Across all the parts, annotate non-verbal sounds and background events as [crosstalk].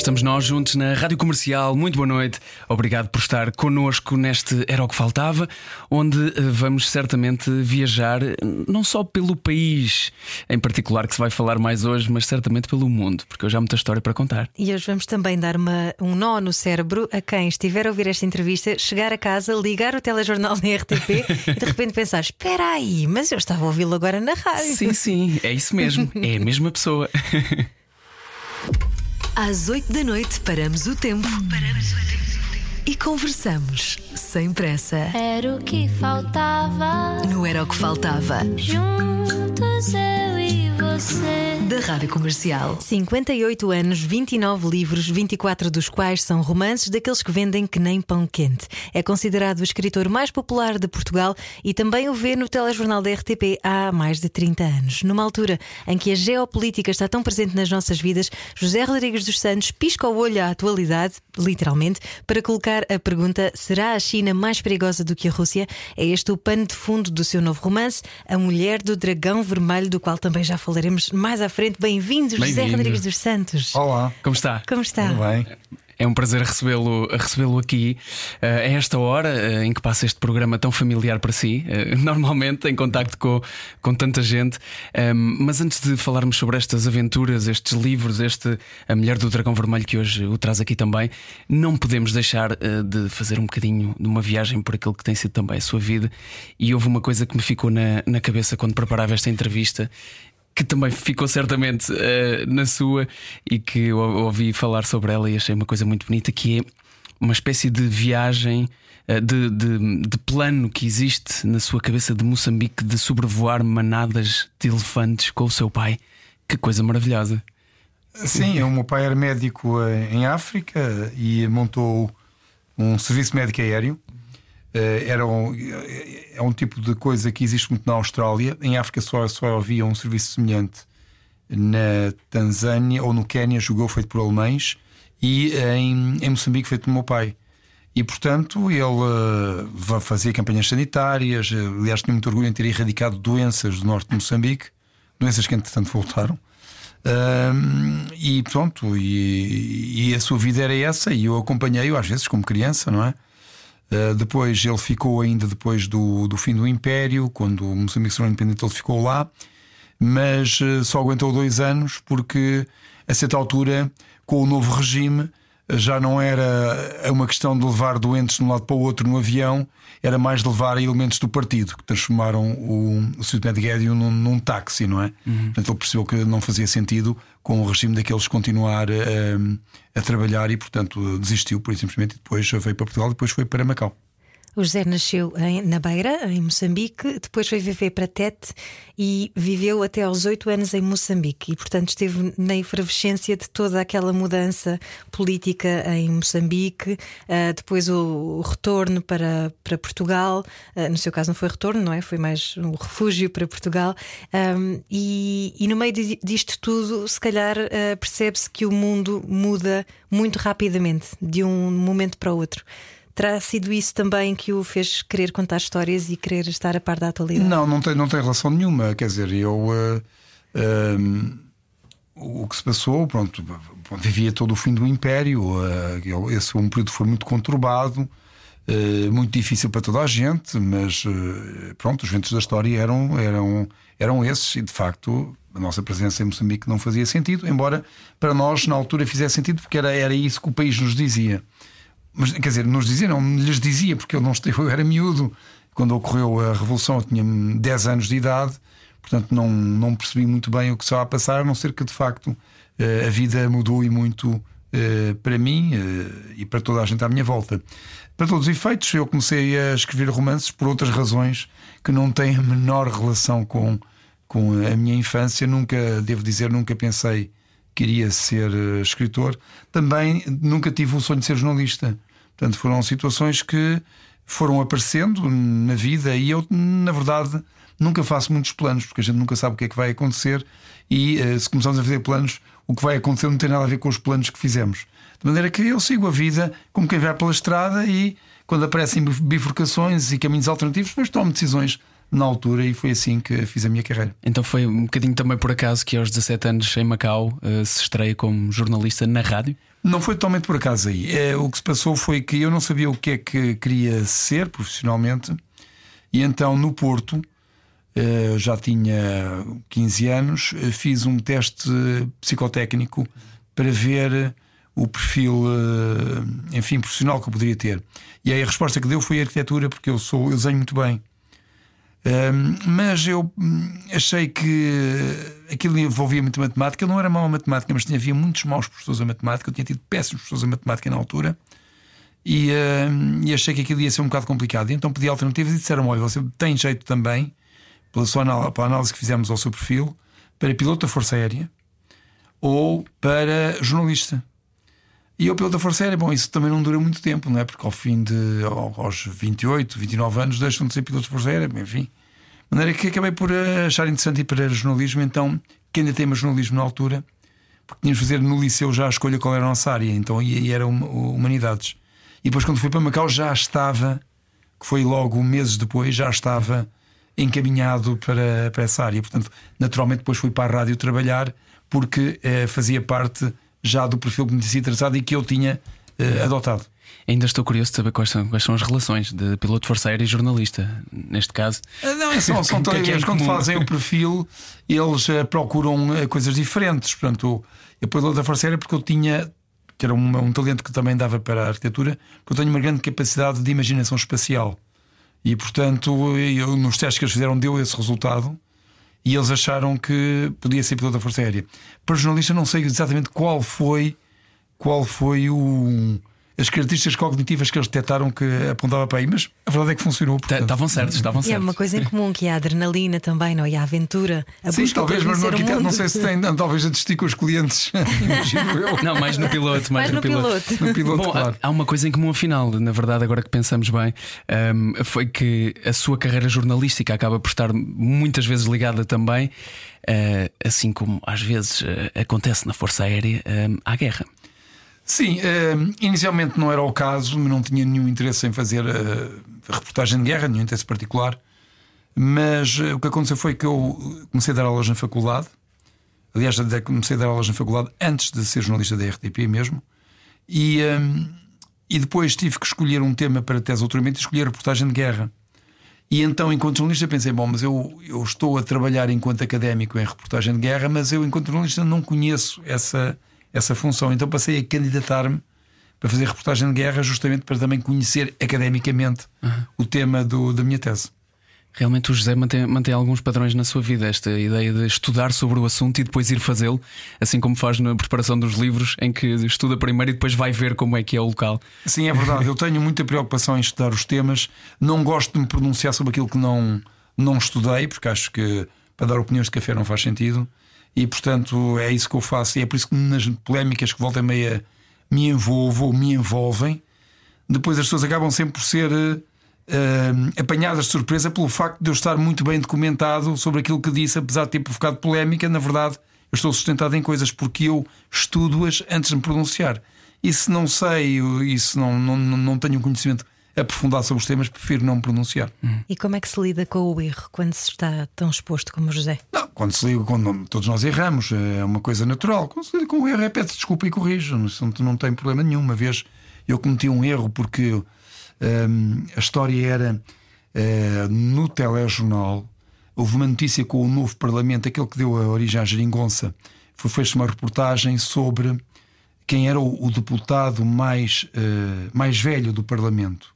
estamos nós juntos na Rádio Comercial. Muito boa noite. Obrigado por estar connosco neste Era o que Faltava, onde eh, vamos certamente viajar não só pelo país em particular que se vai falar mais hoje, mas certamente pelo mundo, porque hoje há muita história para contar. E hoje vamos também dar uma, um nó no cérebro a quem estiver a ouvir esta entrevista, chegar a casa, ligar o telejornal na RTP [laughs] e de repente pensar: espera aí, mas eu estava a ouvi-lo agora na rádio. Sim, sim, é isso mesmo. É a mesma pessoa. [laughs] Às 8 da noite paramos o tempo. Paramos o tempo. E conversamos sem pressa. Era o que faltava. No Era o que Faltava. Juntos eu e você. Da Rádio Comercial. 58 anos, 29 livros, 24 dos quais são romances daqueles que vendem que nem pão quente. É considerado o escritor mais popular de Portugal e também o vê no telejornal da RTP há mais de 30 anos. Numa altura em que a geopolítica está tão presente nas nossas vidas, José Rodrigues dos Santos pisca o olho à atualidade, literalmente, para colocar a pergunta: será a China mais perigosa do que a Rússia? É este o pano de fundo do seu novo romance, A Mulher do Dragão Vermelho, do qual também já falaremos mais à frente. Bem-vindo, José Bem-vindo. Rodrigues dos Santos. Olá, Como está? Como está? tudo bem? É um prazer recebê-lo recebê aqui eh, a esta hora eh, em que passa este programa tão familiar para si, eh, [laughs] normalmente em contacto com, com tanta gente. Ehm, mas antes de falarmos sobre estas aventuras, estes livros, este A Mulher do Dragão Vermelho que hoje o traz aqui também, não podemos deixar de fazer um bocadinho de uma viagem por aquilo que tem sido também a sua vida. E houve uma coisa que me ficou na, na cabeça quando preparava esta entrevista que também ficou certamente eh, na sua e que eu ouvi falar sobre ela e achei uma coisa muito bonita que é uma espécie de viagem eh, de, de- de plano que existe na sua cabeça de Moçambique de sobrevoar manadas de elefantes com o seu pai. Que coisa maravilhosa. Sim, o meu pai era médico eh, em África e montou um serviço médico aéreo. Eh, Era um, é um tipo de coisa que existe muito na Austrália. Em África só, só havia um serviço semelhante na Tanzânia ou no Quénia, jogou feito por alemães, e em, em Moçambique feito pelo meu pai. E portanto ele eh, va- fazia campanhas sanitárias, eh, aliás, tinha muito orgulho em ter erradicado doenças do norte de Moçambique, doenças que entretanto voltaram. Ahm, e pronto, e, e a sua vida era essa, e eu acompanhei-o às vezes como criança, não é? Uh, depois ele ficou ainda depois do, do fim do Império, quando o Moçambique se tornou independente, ele ficou lá, mas uh, só aguentou dois anos porque a certa altura, com o novo regime, já não era uma questão de levar doentes de um lado para o outro no avião, era mais de levar elementos do partido, que transformaram o, o Sr. Medvédio num, num táxi, não é? Portanto, ele percebeu que não fazia sentido com o regime daqueles continuar a, a trabalhar e, portanto, desistiu, por simplesmente, e depois veio para Portugal e depois foi para Macau. O José nasceu em- na Beira, em Moçambique, depois foi viver para Tete e viveu até aos oito anos em Moçambique. E, portanto, esteve na efervescência de toda aquela mudança política em Moçambique. ah, depois o, o retorno para, para Portugal. ah, no seu caso, não foi retorno, não é? Foi mais um refúgio para Portugal. Ahm, e, e no meio di- disto tudo, se calhar, ah, percebe-se que o mundo muda muito rapidamente, de um momento para o outro. Terá sido isso também que o fez querer contar histórias e querer estar a par da atualidade? Não, não tem, não tem relação nenhuma. Quer dizer, eu. eh, ehm, o que se passou, pronto, vivia todo o fim do Império. ele- esse um período foi muito conturbado, eh, muito difícil para toda a gente, mas pronto, os ventos da história eram, eram, eram esses, e de facto a nossa presença em Moçambique não fazia sentido, embora para nós na altura fizesse sentido, porque era, era isso que o país nos dizia. Mas quer dizer, nos dizia, não lhes dizia, porque eu não eu era miúdo. Quando ocorreu a Revolução, eu tinha 10 anos de idade, portanto não, não percebi muito bem o que estava a passar, a não ser que de facto eh, a vida mudou e muito eh, para mim eh, e para toda a gente à minha volta. Para todos os efeitos, eu comecei a escrever romances por outras razões que não têm a menor relação com, com a minha infância. Nunca, devo dizer, nunca pensei queria ser eh, escritor, também nunca tive o sonho de ser jornalista. Portanto, foram situações que foram aparecendo na vida e eu, na verdade, nunca faço muitos planos, porque a gente nunca sabe o que é que vai acontecer. E uh, se começamos a fazer planos, o que vai acontecer não tem nada a ver com os planos que fizemos. De maneira que eu sigo a vida como quem vai pela estrada e quando aparecem bifurcações e caminhos alternativos, depois tomo decisões na altura e foi assim que fiz a minha carreira. Então foi um bocadinho também por acaso que aos 17 anos em Macau uh, se estreia como jornalista na rádio? Não foi totalmente por acaso aí. É, o que se passou foi que eu não sabia o que é que queria ser profissionalmente e então no Porto. Uh, já tinha 15 anos, fiz um teste psicotécnico para ver o perfil, enfim, profissional que eu poderia ter. E aí a resposta que deu foi arquitetura, porque eu sou, eu desenho muito bem mas eu hum, achei que aquilo envolvia muito matemática. Eu não era mau a matemática, mas tinha, havia muitos maus professores a matemática. Eu tinha tido péssimos professores a matemática na altura. E, e, achei que aquilo ia ser um bocado complicado. E então pedi alternativas e disseram: Olha, você tem jeito também, pela, sua análise, pela análise que fizemos ao seu perfil, para piloto da Força Aérea ou para jornalista. E eu, da Força Aérea, bom, isso também não dura muito tempo, não é? Porque ao fim de. aos 28, 29 anos, deixam de ser piloto da Força Aérea, enfim. De maneira que acabei por eh, achar interessante ir para jornalismo, então, que ainda tema jornalismo na altura, porque tínhamos de fazer no liceu já a escolha qual era a nossa área, então e, era Humanidades. E depois, quando fui para Macau, já estava, que foi logo meses depois, já estava encaminhado para, para essa área. Portanto, naturalmente, depois fui para a rádio trabalhar, porque eh, fazia parte já do perfil que me tinha interessado e que eu tinha uh, adotado. Ainda estou curioso de saber quais são, quais são as relações de piloto de força aérea e jornalista, neste caso. Ah, não, é [laughs] são, são é, é quando fazem o perfil, eles uh, procuram uh, coisas diferentes. Portanto, eu piloto da força aérea porque eu tinha, que era um, um talento que também dava para a arquitetura, porque eu tenho uma grande capacidade de imaginação espacial. E portanto, eu, nos testes que eles fizeram, deu esse resultado e eles acharam que podia ser piloto da Força Aérea. Para o jornalista, não sei exatamente qual foi qual foi o, as características cognitivas que eles detectaram que apontava para aí, mas a verdade é que funcionou. Estavam certos, estavam certos. E é uma coisa em comum que é a adrenalina também, não? E a aventura. A Sim, talvez, mas no arquiteto não sei se tem, não, talvez a discutir com os clientes. [laughs] Imagino eu. Não, mais no piloto, mais, mais no, piloto. piloto. No piloto Bom, claro. há, há, uma coisa em comum afinal, na verdade, agora que pensamos bem, um, foi que a sua carreira jornalística acaba por estar muitas vezes ligada também, uh, assim como às vezes uh, acontece na Força Aérea, uh, à guerra. Sim, uh, inicialmente não era o caso, não tinha nenhum interesse em fazer uh, reportagem de guerra, nenhum interesse particular. Mas uh, o que aconteceu foi que eu comecei a dar aulas na faculdade. Aliás, comecei a dar aulas na faculdade antes de ser jornalista da RTP mesmo. E, e depois tive que escolher um tema para tese doutoramento e escolher reportagem de guerra. E então, enquanto jornalista, pensei: bom, mas eu, eu estou a trabalhar enquanto académico em reportagem de guerra, mas eu, enquanto jornalista, não conheço essa essa função. Então passei a candidatar-me para fazer reportagem de guerra, justamente para também conhecer academicamente uhum. o tema do, da minha tese. Realmente o José mantém, mantém, alguns padrões na sua vida, esta ideia de estudar sobre o assunto e depois ir fazê-lo, assim como faz na preparação dos livros, em que estuda primeiro e depois vai ver como é que é o local. Sim, é verdade. Eu tenho muita preocupação em estudar os temas, não gosto de me pronunciar sobre aquilo que não, não estudei, porque acho que para dar opiniões de café não faz sentido e portanto é isso que eu faço. E é por isso que nas polémicas que volta e meia me envolvo ou me envolvem, depois as pessoas acabam sempre por ser uh, apanhadas de surpresa pelo facto de eu estar muito bem documentado sobre aquilo que disse, apesar de ter provocado polémica. Na verdade, eu estou sustentado em coisas porque eu estudo-as antes de me pronunciar. E se não sei, e se não, não, não tenho conhecimento aprofundado sobre os temas, prefiro não me pronunciar. E como é que se lida com o erro quando se está tão exposto como o José? Não, quando se liga, quando todos nós erramos, é uma coisa natural. Quando se lida com o erro, é pede desculpa e corrige. Não, não tem problema nenhum. Uma vez eu cometi um erro porque hum, a história era uh, no telejornal. Houve uma notícia com o novo Parlamento, aquele que deu a origem à geringonça. Foi feita uma reportagem sobre quem era o, o deputado mais, uh, mais velho do Parlamento.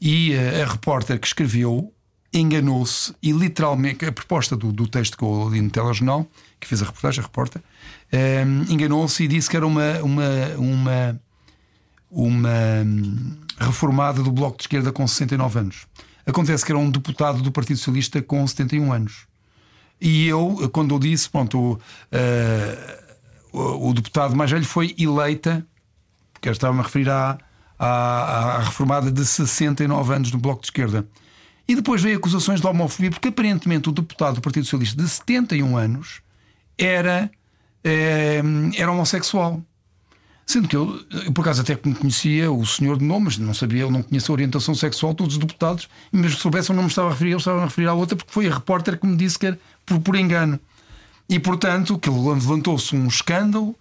E uh, a repórter que escreveu enganou-se e literalmente a proposta do, do texto que eu li no telejornal, que fez a reportagem, a repórter, um, enganou-se e disse que era uma, uma, uma, uma hum, reformada do Bloco de Esquerda com 69 anos. Acontece que era um deputado do Partido Socialista com 71 anos. E eu, quando eu disse, pronto, uh, o, o, deputado mais velho foi eleita, porque estava-me a referir à, à, à reformada de 69 anos do Bloco de Esquerda. E depois veio acusações de homofobia, porque aparentemente o deputado do Partido Socialista de 71 anos era, é, era homossexual. Sendo que eu, eu, por acaso, até conhecia o senhor de nome, mas não sabia, ele não conhecia a orientação sexual, todos os deputados, e mesmo que soubessem, não me estava a referir, ele estava a referir à outra, porque foi a repórter que me disse que era por, por engano. E portanto, que levantou-se um escândalo,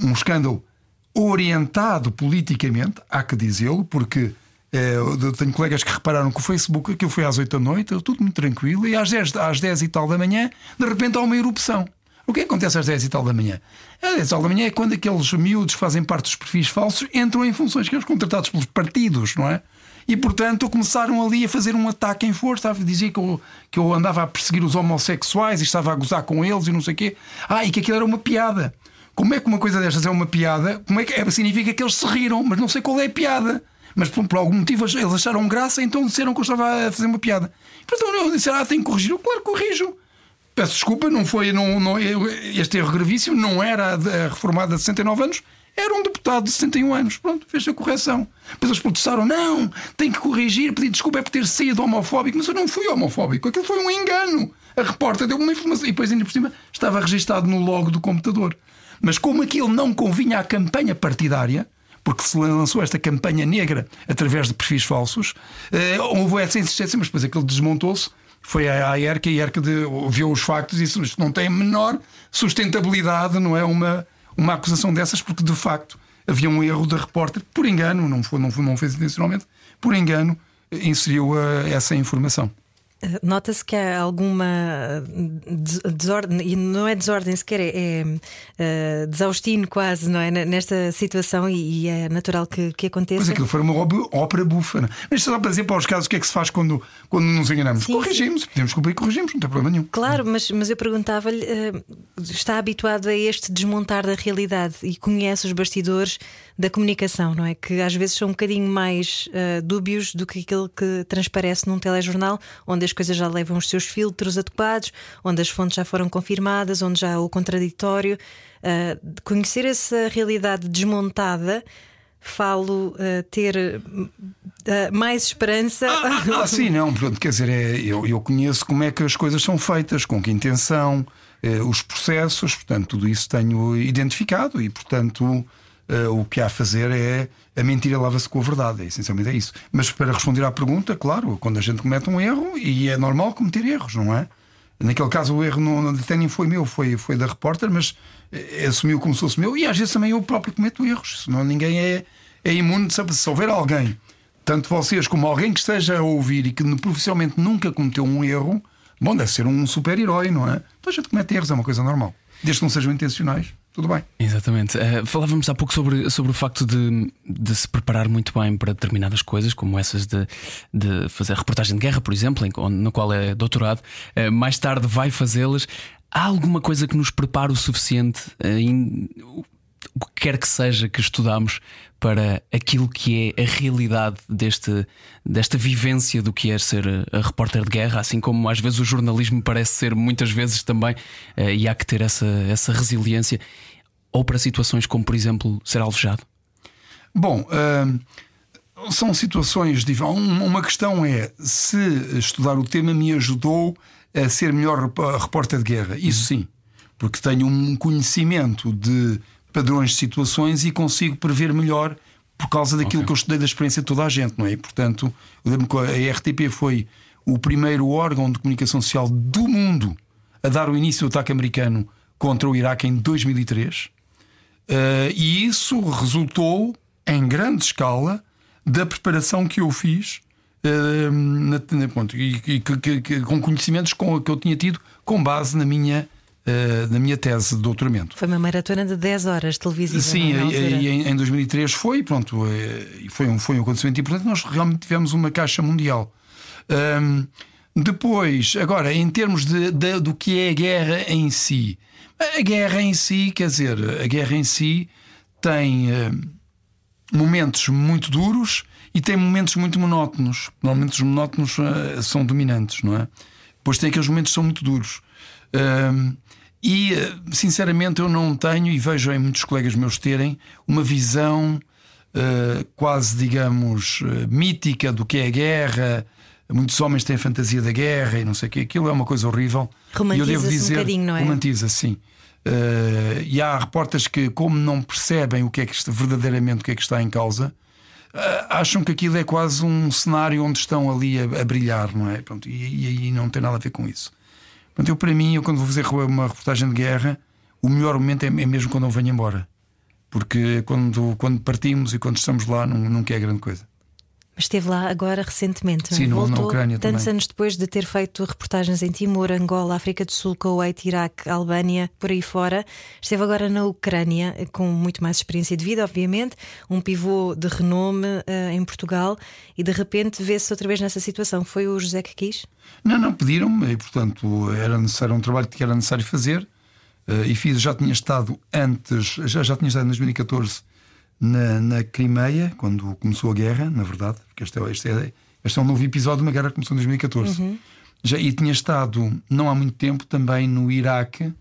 um escândalo orientado politicamente, há que dizê-lo, porque eu tenho colegas que repararam que o Facebook, aquilo foi às 8 da noite, tudo muito tranquilo, e às 10, às 10 e tal da manhã, de repente há uma erupção. O que acontece às 10 e tal da manhã? Às 10 e tal da manhã é quando aqueles miúdos que fazem parte dos perfis falsos entram em funções que são contratados pelos partidos, não é? E portanto começaram ali a fazer um ataque em força. Dizia que eu, que eu andava a perseguir os homossexuais e estava a gozar com eles e não sei o quê. Ah, e que aquilo era uma piada. Como é que uma coisa destas é uma piada? Como é que é? Significa que eles se riram, mas não sei qual é a piada. Mas por, por, algum motivo eles acharam graça, então disseram que eu estava a fazer uma piada. Portanto, eu disse, ah, tenho que corrigir. Eu, claro, corrijo. Peço desculpa, não foi. Não, não, este erro gravíssimo não era a reformada de 69 anos, era um deputado de 61 anos. Pronto, fez a correção. Depois eles protestaram: não, tem que corrigir, pedir desculpa é por ter sido homofóbico. Mas eu não fui homofóbico, aquilo foi um engano. A repórter deu uma informação e depois, ainda por cima, estava registado no logo do computador. Mas como aquilo não convinha à campanha partidária, porque se lançou esta campanha negra através de perfis falsos, eh, houve essa insistência, mas depois aquilo desmontou-se. Foi à ERC a ERC viu os factos e disse: não tem a menor sustentabilidade, não é uma, uma acusação dessas, porque de facto havia um erro da repórter, por engano, não, foi, não, foi, não fez intencionalmente, por engano, inseriu uh, essa informação. Nota-se que há alguma desordem, e não é desordem sequer, é, é uh, desaustino quase, não é? Nesta situação, e, e é natural que, que aconteça. Mas aquilo foi uma ópera bufa. Mas só para dizer para os casos o que é que se faz quando, quando nos enganamos. Sim, corrigimos, sim. podemos cumprir, corrigimos, não tem problema nenhum. Claro, mas, mas eu perguntava-lhe: está habituado a este desmontar da realidade e conhece os bastidores da comunicação, não é? Que às vezes são um bocadinho mais uh, dúbios do que aquilo que transparece num telejornal, onde as coisas já levam os seus filtros adequados, onde as fontes já foram confirmadas, onde já há o contraditório. Uh, conhecer essa realidade desmontada falo uh, ter uh, mais esperança. Ah, ah, ah, sim, não, quer dizer, é, eu, eu conheço como é que as coisas são feitas, com que intenção, os processos, portanto, tudo isso tenho identificado e, portanto, uh, o que há a fazer é a mentira lava-se com a verdade, é, essencialmente é isso. Mas para responder à pergunta, claro, quando a gente comete um erro, e é normal cometer erros, não é? Naquele caso o erro não, até nem foi meu, foi, foi da repórter, mas eh, assumiu como se fosse meu, e às vezes também eu próprio cometo erros, senão ninguém é, é imune de saber. Se houver alguém, tanto vocês como alguém que esteja a ouvir e que profissionalmente nunca cometeu um erro, bom, deve ser um super-herói, não é? Então a gente comete erros, é uma coisa normal, desde que não sejam intencionais tudo bem. Exatamente. Uh, falávamos há pouco sobre, sobre o facto de, de se preparar muito bem para determinadas coisas, como essas de, de fazer reportagem de guerra, por exemplo, em, no qual é doutorado. Uh, mais tarde vai fazê-las. Há alguma coisa que nos prepare o suficiente, uh, o que quer que seja que estudamos, para aquilo que é a realidade deste, desta vivência do que é ser a repórter de guerra, assim como às vezes o jornalismo parece ser muitas vezes também, e há que ter essa, essa resiliência, ou para situações como, por exemplo, ser alvejado? Bom. Uh são situações. Uma questão é se estudar o tema me ajudou a ser melhor repórter de guerra. Isso sim, porque tenho um conhecimento de padrões de situações e consigo prever melhor por causa daquilo okay. que eu estudei da experiência de toda a gente, não é? E, portanto, eu lembro que a RTP foi o primeiro órgão de comunicação social do mundo a dar o início do ataque americano contra o Iraque em 2003. Uh, eh, e isso resultou em grande escala da preparação que eu fiz uh, na, na, ponto, e, e que, que, com conhecimentos com, que eu tinha tido com base na minha uh, na minha tese de doutoramento. Foi uma maratona de 10 horas televisiva. Sim, e, em, em 2003 foi, pronto, eh, foi um, foi um acontecimento importante. Nós realmente tivemos uma caixa mundial. Um, depois, agora, em termos de, de, do que é a guerra em si, a guerra em si, quer dizer, a guerra em si tem uh, momentos muito duros e tem momentos muito monótonos. Normalmente os monótonos uh, são dominantes, não é? Depois tem aqueles momentos que são muito duros. Um, e, eh, sinceramente, eu não tenho, e vejo em muitos colegas meus terem, uma visão uh, quase, digamos, uh, mítica do que é a guerra, muitos homens têm a fantasia da guerra e não sei o que, aquilo é uma coisa horrível. Romantiza-se um bocadinho, não é? romantiza sim. Uh, e há repórteres que, como não percebem o que é que está, verdadeiramente o que é que está em causa, uh, acham que aquilo é quase um cenário onde estão ali a, a brilhar, não é? Pronto, e aí não tem nada a ver com isso. Portanto, eu, para mim, eu quando vou fazer uma reportagem de guerra, o melhor momento é, é mesmo quando eu venho embora. Porque quando, quando partimos e quando estamos lá, não, nunca é grande coisa. Mas esteve lá agora recentemente, é? Sim, no- na Voltou Ucrânia tantos também. anos depois de ter feito reportagens em Timor, Angola, África do Sul, Kuwait, Iraque, Albânia, por aí fora. Esteve agora na Ucrânia, com muito mais experiência de vida, obviamente, um pivô de renome eh, em Portugal e de repente vê-se outra vez nessa situação. Foi o José que quis? Não, não, pediram-me e, portanto, era necessário um trabalho que era necessário fazer. eh, e fiz, já tinha estado antes, já, já tinha estado em 2014 na, na Crimeia, quando começou a guerra, na verdade, porque este é, este é, este é um novo episódio de uma guerra que começou em 2014. Já, e tinha estado, não há muito tempo, também no Iraque,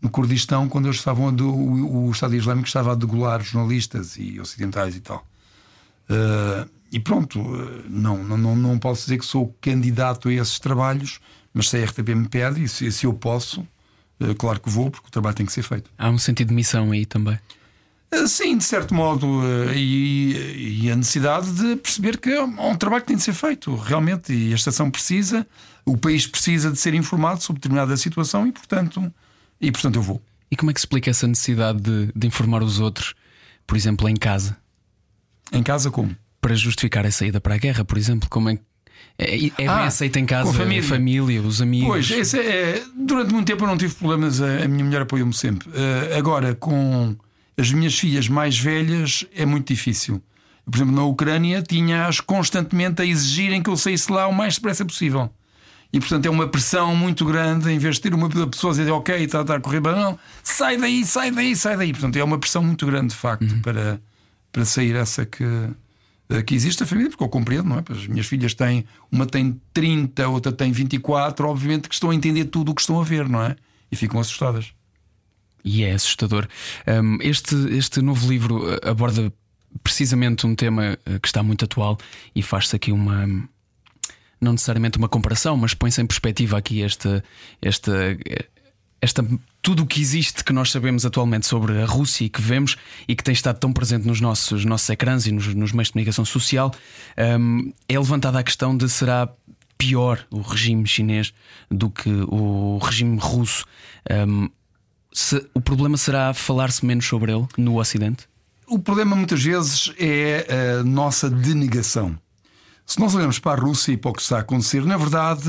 no Kurdistão, quando eles estavam a do, o, o Estado Islâmico estava a degolar jornalistas e ocidentais e tal. Uh, e pronto, uh, não, não, não, não posso dizer que sou candidato a esses trabalhos, mas se a RTP me pede e se, se eu posso, uh, claro que vou, porque o trabalho tem que ser feito. Há um sentido de missão aí também. Uh, Sim, de certo modo, uh, e, e a necessidade de perceber que é um trabalho que tem de ser feito, realmente, e a estação precisa, o país precisa de ser informado sobre determinada situação e, portanto, e, portanto eu vou. E como é que se explica essa necessidade de, de informar os outros, por exemplo, em casa, Em casa, como? para justificar a saída para a guerra, por exemplo? Como é, que- é, é bem Ah, aceito em casa, com a família. família, os amigos? Pois, é, durante muito tempo eu não tive problemas, a, a minha mulher apoiou-me sempre. Uh, agora, com as minhas filhas mais velhas, é muito difícil. Por exemplo, na Ucrânia, tinha-as constantemente a exigirem que eu saísse lá o mais depressa possível. E portanto é uma pressão muito grande, em vez de ter uma pessoa a dizer ok, está, está a correr bem, não, sai daí, sai daí, sai daí. Portanto, é uma pressão muito grande, de facto, para, para sair essa que, eh, que existe a família, porque eu compreendo, não é? As minhas filhas têm, uma tem 30, outra tem 24, obviamente que estão a entender tudo o que estão a ver, não é? E ficam assustadas. E é assustador. Um, este, este novo livro uh, aborda precisamente um tema uh, que está muito atual e faz-se aqui uma. Não necessariamente uma comparação, mas põe-se em perspectiva aqui esta, esta, esta tudo o que existe que nós sabemos atualmente sobre a Rússia e que vemos e que tem estado tão presente nos nossos, nossos ecrãs e nos, nos meios de comunicação social, um, é levantada a questão de será pior o regime chinês do que o regime russo. Um, se- o problema será falar-se menos sobre ele no Ocidente? O problema muitas vezes é a nossa denegação. Se nós olhamos para a Rússia e para o que está a acontecer, na verdade,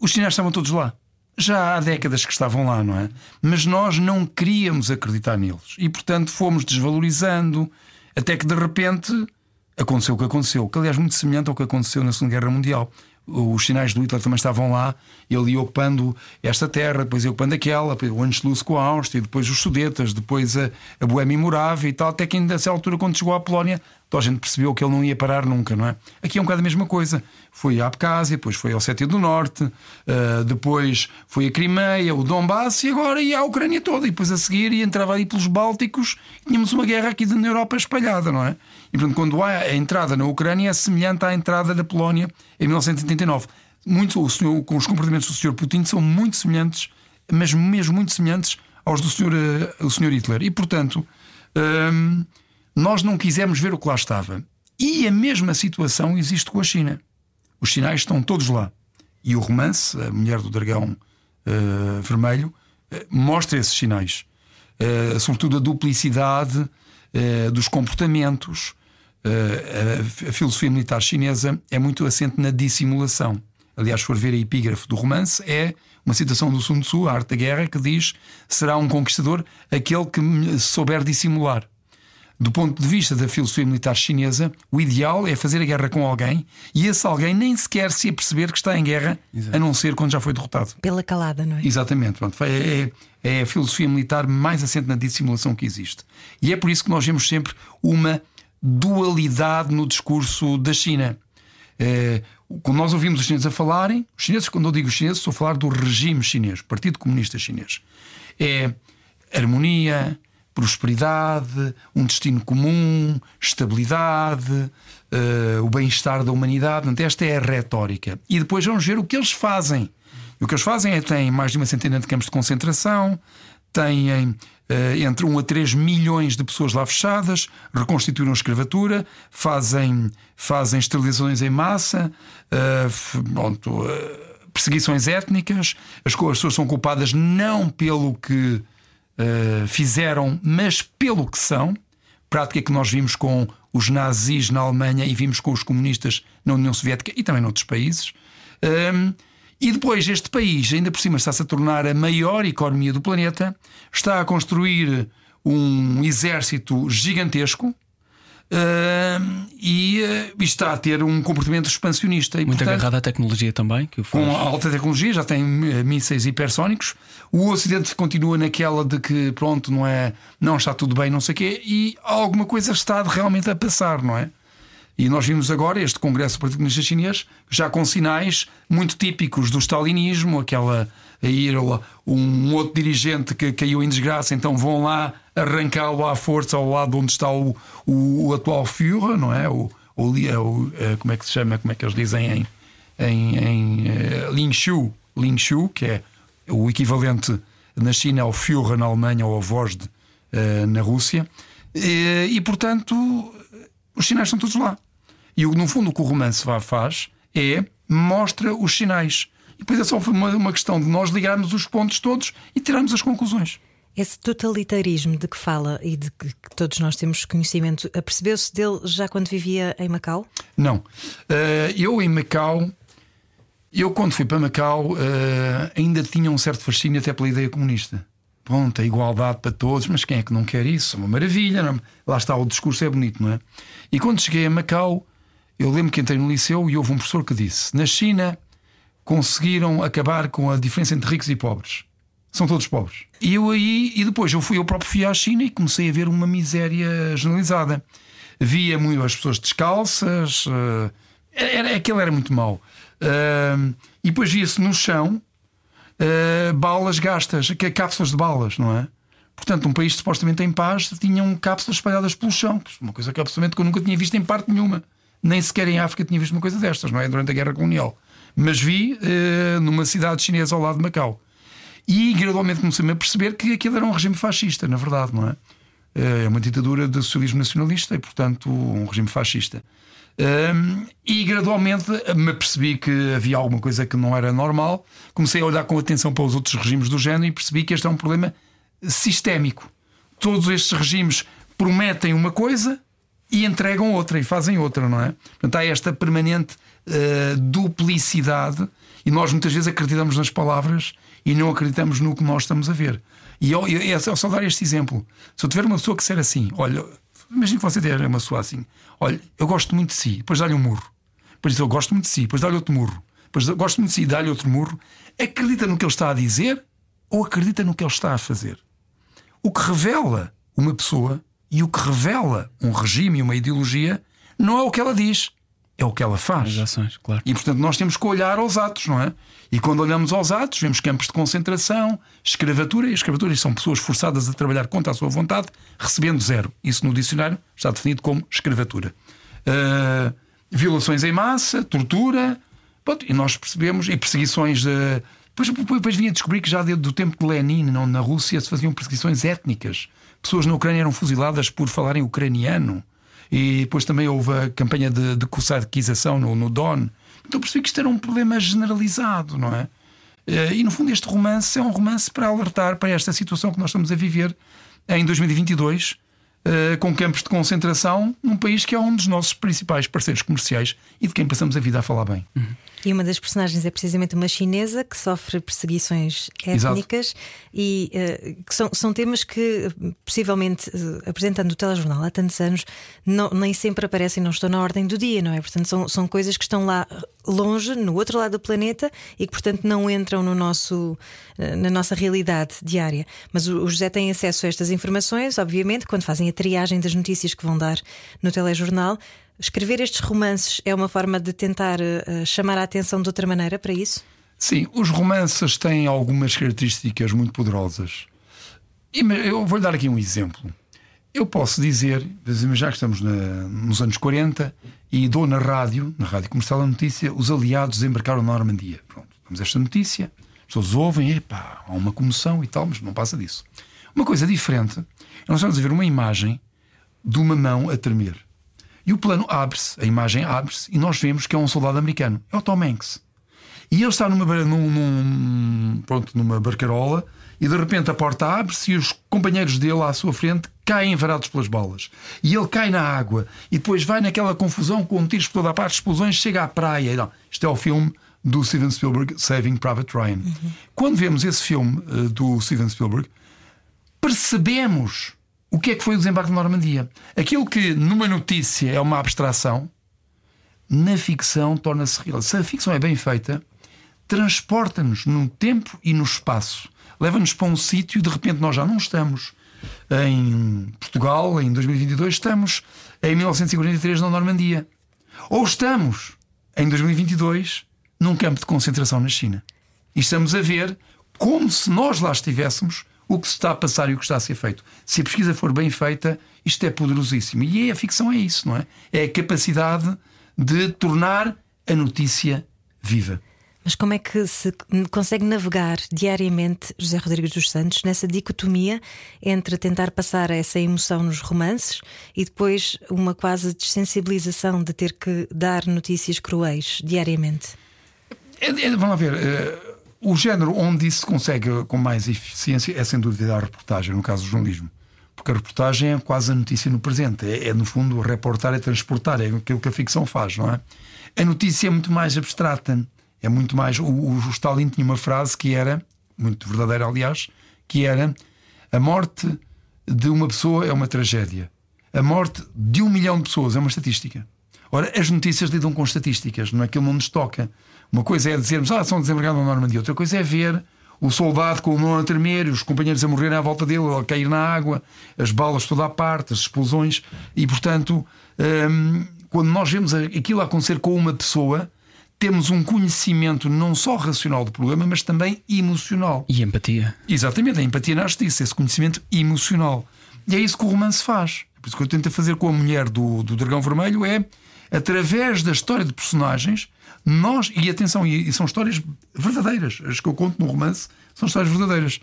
os chineses estavam todos lá. Já há décadas que estavam lá, não é? Mas nós não queríamos acreditar neles. E, portanto, fomos desvalorizando, até que de repente aconteceu o que aconteceu, que aliás muito semelhante ao que aconteceu na Segunda Guerra Mundial. Os sinais do Hitler também estavam lá, ele ia ocupando esta terra, depois ia ocupando aquela, o Anschluss com a Áustria, depois os Sudetas, depois a, a Boémia e Morávia e tal, até que ainda altura, quando chegou à Polónia, toda a gente percebeu que ele não ia parar nunca, não é? Aqui é um bocado a mesma coisa. Foi a Abcásia, depois foi a Ossétia do Norte, ah, depois foi a Crimeia, o Donbass e agora ia a Ucrânia toda. E depois a seguir ia entrava aí pelos Bálticos, tínhamos uma guerra aqui na Europa espalhada, não é? E portanto, quando há a entrada na Ucrânia é semelhante à entrada da Polónia em 1989. Muito, o senhor, com os comportamentos do Sr. Putin são muito semelhantes, mas mesmo muito semelhantes aos do Sr. eh, Sr. Hitler. E portanto, hum, nós não quisemos ver o que lá estava. E a mesma situação existe com a China. Os sinais estão todos lá. E o romance, a Mulher do Dragão eh, Vermelho, eh, mostra esses sinais. Eh, sobretudo a duplicidade dos comportamentos. A, a filosofia militar chinesa é muito assente na dissimulação. Aliás, se for ver a epígrafe do romance, é uma citação do Sun Tzu, a arte da guerra, que diz: será um conquistador aquele que souber dissimular. Do ponto de vista da filosofia militar chinesa, o ideal é fazer a guerra com alguém e esse alguém nem sequer se aperceber que está em guerra, a não ser quando já foi derrotado. Pela calada, não é? Exatamente, pronto. É, é a filosofia militar mais assente na dissimulação que existe. E é por isso que nós vemos sempre uma dualidade no discurso da China. É, quando nós ouvimos os chineses a falarem, os chineses, quando eu digo chineses, estou a falar do regime chinês, Partido Comunista Chinês. É harmonia, prosperidade, um destino comum, estabilidade, uh, o bem-estar da humanidade. Portanto, esta é a retórica. E depois vamos ver o que eles fazem. E o que eles fazem é têm mais de uma centena de campos de concentração, têm uh, entre 1 a 3 milhões de pessoas lá fechadas, reconstituíram a escravatura, fazem, fazem esterilizações em massa, uh, pronto, perseguições étnicas, as pessoas são culpadas não pelo que uh, fizeram, mas pelo que são. Prática que nós vimos com os nazis na Alemanha e vimos com os comunistas na União Soviética e também noutros países. Um, ehm, e depois, este país, ainda por cima, está-se a tornar a maior economia do planeta, está a construir um exército gigantesco Uh, e, uh, está a ter um comportamento expansionista. E, Muito portanto, agarrado à tecnologia também. Que. Com a alta tecnologia, já tem uh, mísseis hipersónicos. O Ocidente continua naquela de que, pronto, não é, não está tudo bem, não sei o quê, e alguma coisa está realmente a passar, não é? E nós vimos agora este Congresso Comunista Chinês já com sinais muito típicos do stalinismo, aquela a ir um outro dirigente que caiu em desgraça, então vão lá arrancá-lo à força ao lado onde está o, o, o atual Führer, não é? O, o, o, eh, como é que se chama? Como é que eles dizem em, em, em uh, que é o equivalente na China ao Führer na Alemanha ou ao Vozd uh, na Rússia. E, e, portanto, os sinais estão todos lá. E no fundo o que o romance faz é mostra os sinais. E depois é só uma, uma questão de nós ligarmos os pontos todos e tirarmos as conclusões. Esse totalitarismo de que fala e de que todos nós temos conhecimento, apercebeu-se dele já quando vivia em Macau? Não. Uh, eu em Macau, eu quando fui para Macau, uh, ainda tinha um certo fascínio até pela ideia comunista. Pronto, a igualdade para todos, mas quem é que não quer isso? É uma maravilha. Não? É? Lá está, o discurso é bonito, não é? E quando cheguei a Macau, eu lembro que entrei no liceu e houve um professor que disse: na China conseguiram acabar com a diferença entre ricos e pobres são todos pobres. E eu aí, e depois eu fui, eu próprio fui à China e comecei a ver uma miséria generalizada. Via muito as pessoas descalças, uh, era, aquilo era muito mau. Uh, e depois via-se no chão uh, balas gastas, é cápsulas de balas, não é? Portanto, um país supostamente em paz tinham cápsulas espalhadas pelo chão, uma coisa que absolutamente que eu nunca tinha visto em parte nenhuma. Nem sequer em África tinha visto uma coisa destas, não é? Durante a Guerra Colonial. Mas vi numa cidade chinesa ao lado de Macau. E gradualmente comecei-me a perceber que aquilo era um regime fascista, na verdade, não é? É uma ditadura de socialismo nacionalista e, portanto, um regime fascista. Um, e gradualmente me percebi que havia alguma coisa que não era normal. Comecei a olhar com atenção para os outros regimes do género e percebi que este é um problema sistémico. Todos estes regimes prometem uma coisa e entregam outra e fazem outra, não é? Portanto, há esta permanente uh, duplicidade e nós muitas vezes acreditamos nas palavras e não acreditamos no que nós estamos a ver. E eu, eu, eu só dar este exemplo. Se eu tiver uma pessoa que disser assim, olha, imagine que você tiver uma pessoa assim, olha, eu gosto muito de si, depois dá-lhe um murro. Depois diz, eu gosto muito de si, depois dá-lhe outro murro. Depois gosto muito de si, dá-lhe outro murro. Acredita no que ele está a dizer ou acredita no que ele está a fazer? O que revela uma pessoa e o que revela um regime e uma ideologia não é o que ela diz, é o que ela faz. Ações, claro. E portanto nós temos que olhar aos atos, não é? E quando olhamos aos atos, vemos campos de concentração, escravatura, e escravatura são pessoas forçadas a trabalhar contra a sua vontade, recebendo zero. Isso no dicionário está definido como escravatura. Uh, violações em massa, tortura, pronto, e nós percebemos, e perseguições de. Depois, depois vinha a descobrir que já desde o tempo de Lenin, não, na Rússia, se faziam perseguições étnicas. Pessoas na Ucrânia eram fuziladas por falarem ucraniano. E depois também houve a campanha de, de cossarquização no, no Don. Então percebi que isto era um problema generalizado, não é? Eh, e no fundo, este romance é um romance para alertar para esta situação que nós estamos a viver em 2022, eh, com campos de concentração num país que é um dos nossos principais parceiros comerciais e de quem passamos a vida a falar bem. Uhum. E uma das personagens é precisamente uma chinesa que sofre perseguições étnicas Exato. e uh, que são, são temas que, possivelmente, uh, apresentando o telejornal há tantos anos, não, nem sempre aparecem, não estão na ordem do dia, não é? Portanto, são, são coisas que estão lá longe, no outro lado do planeta e que, portanto, não entram no nosso, uh, na nossa realidade diária. Mas o, o José tem acesso a estas informações, obviamente, quando fazem a triagem das notícias que vão dar no telejornal. Escrever estes romances é uma forma de tentar uh, chamar a atenção de outra maneira para isso? Sim, os romances têm algumas características muito poderosas. eu vou-lhe dar aqui um exemplo. Eu posso dizer, já que estamos na, nos anos 40 e dou na rádio, na rádio comercial, a notícia: os aliados embarcaram na Normandia. Pronto, damos esta notícia, as pessoas ouvem, epá, há uma comoção e tal, mas não passa disso. Uma coisa diferente, nós vamos ver uma imagem de uma mão a tremer. E o plano abre-se, a imagem abre-se, e nós vemos que é um soldado americano. É o Tom Hanks. E ele está numa, num, num, pronto, numa barcarola e de repente a porta abre-se e os companheiros dele à sua frente caem varados pelas balas. E ele cai na água e depois vai naquela confusão com tiros por toda a parte, explosões, chega à praia. Não, isto é o filme do Steven Spielberg, Saving Private Ryan. Uhum. Quando vemos esse filme uh, do Steven Spielberg, percebemos o que é que foi o desembarque de Normandia. Aquilo que numa notícia é uma abstração, na ficção torna-se real. Se a ficção é bem feita, transporta-nos no tempo e no espaço. Leva-nos para um sítio e de repente nós já não estamos em Portugal em 2022, estamos em 1943 na Normandia. Ou estamos em 2022 num campo de concentração na China. E estamos a ver como se nós lá estivéssemos o que se está a passar e o que está a ser feito. Se a pesquisa for bem feita, isto é poderosíssimo. E a ficção é isso, não é? É a capacidade de tornar a notícia viva. Mas como é que se consegue navegar diariamente, José Rodrigues dos Santos, nessa dicotomia entre tentar passar essa emoção nos romances e depois uma quase desensibilização de ter que dar notícias cruéis diariamente? É, é, vamos lá ver. Uh, o género onde isso se consegue com mais eficiência é sem dúvida a reportagem, no caso do jornalismo. Porque a reportagem é quase a notícia no presente. É, é no fundo, reportar é transportar, é aquilo que a ficção faz, não é? A notícia é muito mais abstrata é muito mais. O, o Stalin tinha uma frase que era, muito verdadeira, aliás, que era: a morte de uma pessoa é uma tragédia. A morte de um milhão de pessoas é uma estatística. Ora, as notícias lidam com estatísticas, não é aquilo não nos toca. Uma coisa é dizermos, ah, são desembarcados na Normandia, outra coisa é ver o soldado com o mão a tremer, os companheiros a morrerem à volta dele, a cair na água, as balas toda à parte, as explosões, e portanto, hum, quando nós vemos aquilo a acontecer com uma pessoa, temos um conhecimento não só racional do problema, mas também emocional. E empatia. Exatamente, a empatia nasce disso, esse conhecimento emocional. E é isso que o romance faz. É por isso que eu tento fazer com a mulher do, do Dragão Vermelho é, através da história de personagens, nós, e atenção, e, e são histórias verdadeiras, as que eu conto no romance são histórias verdadeiras.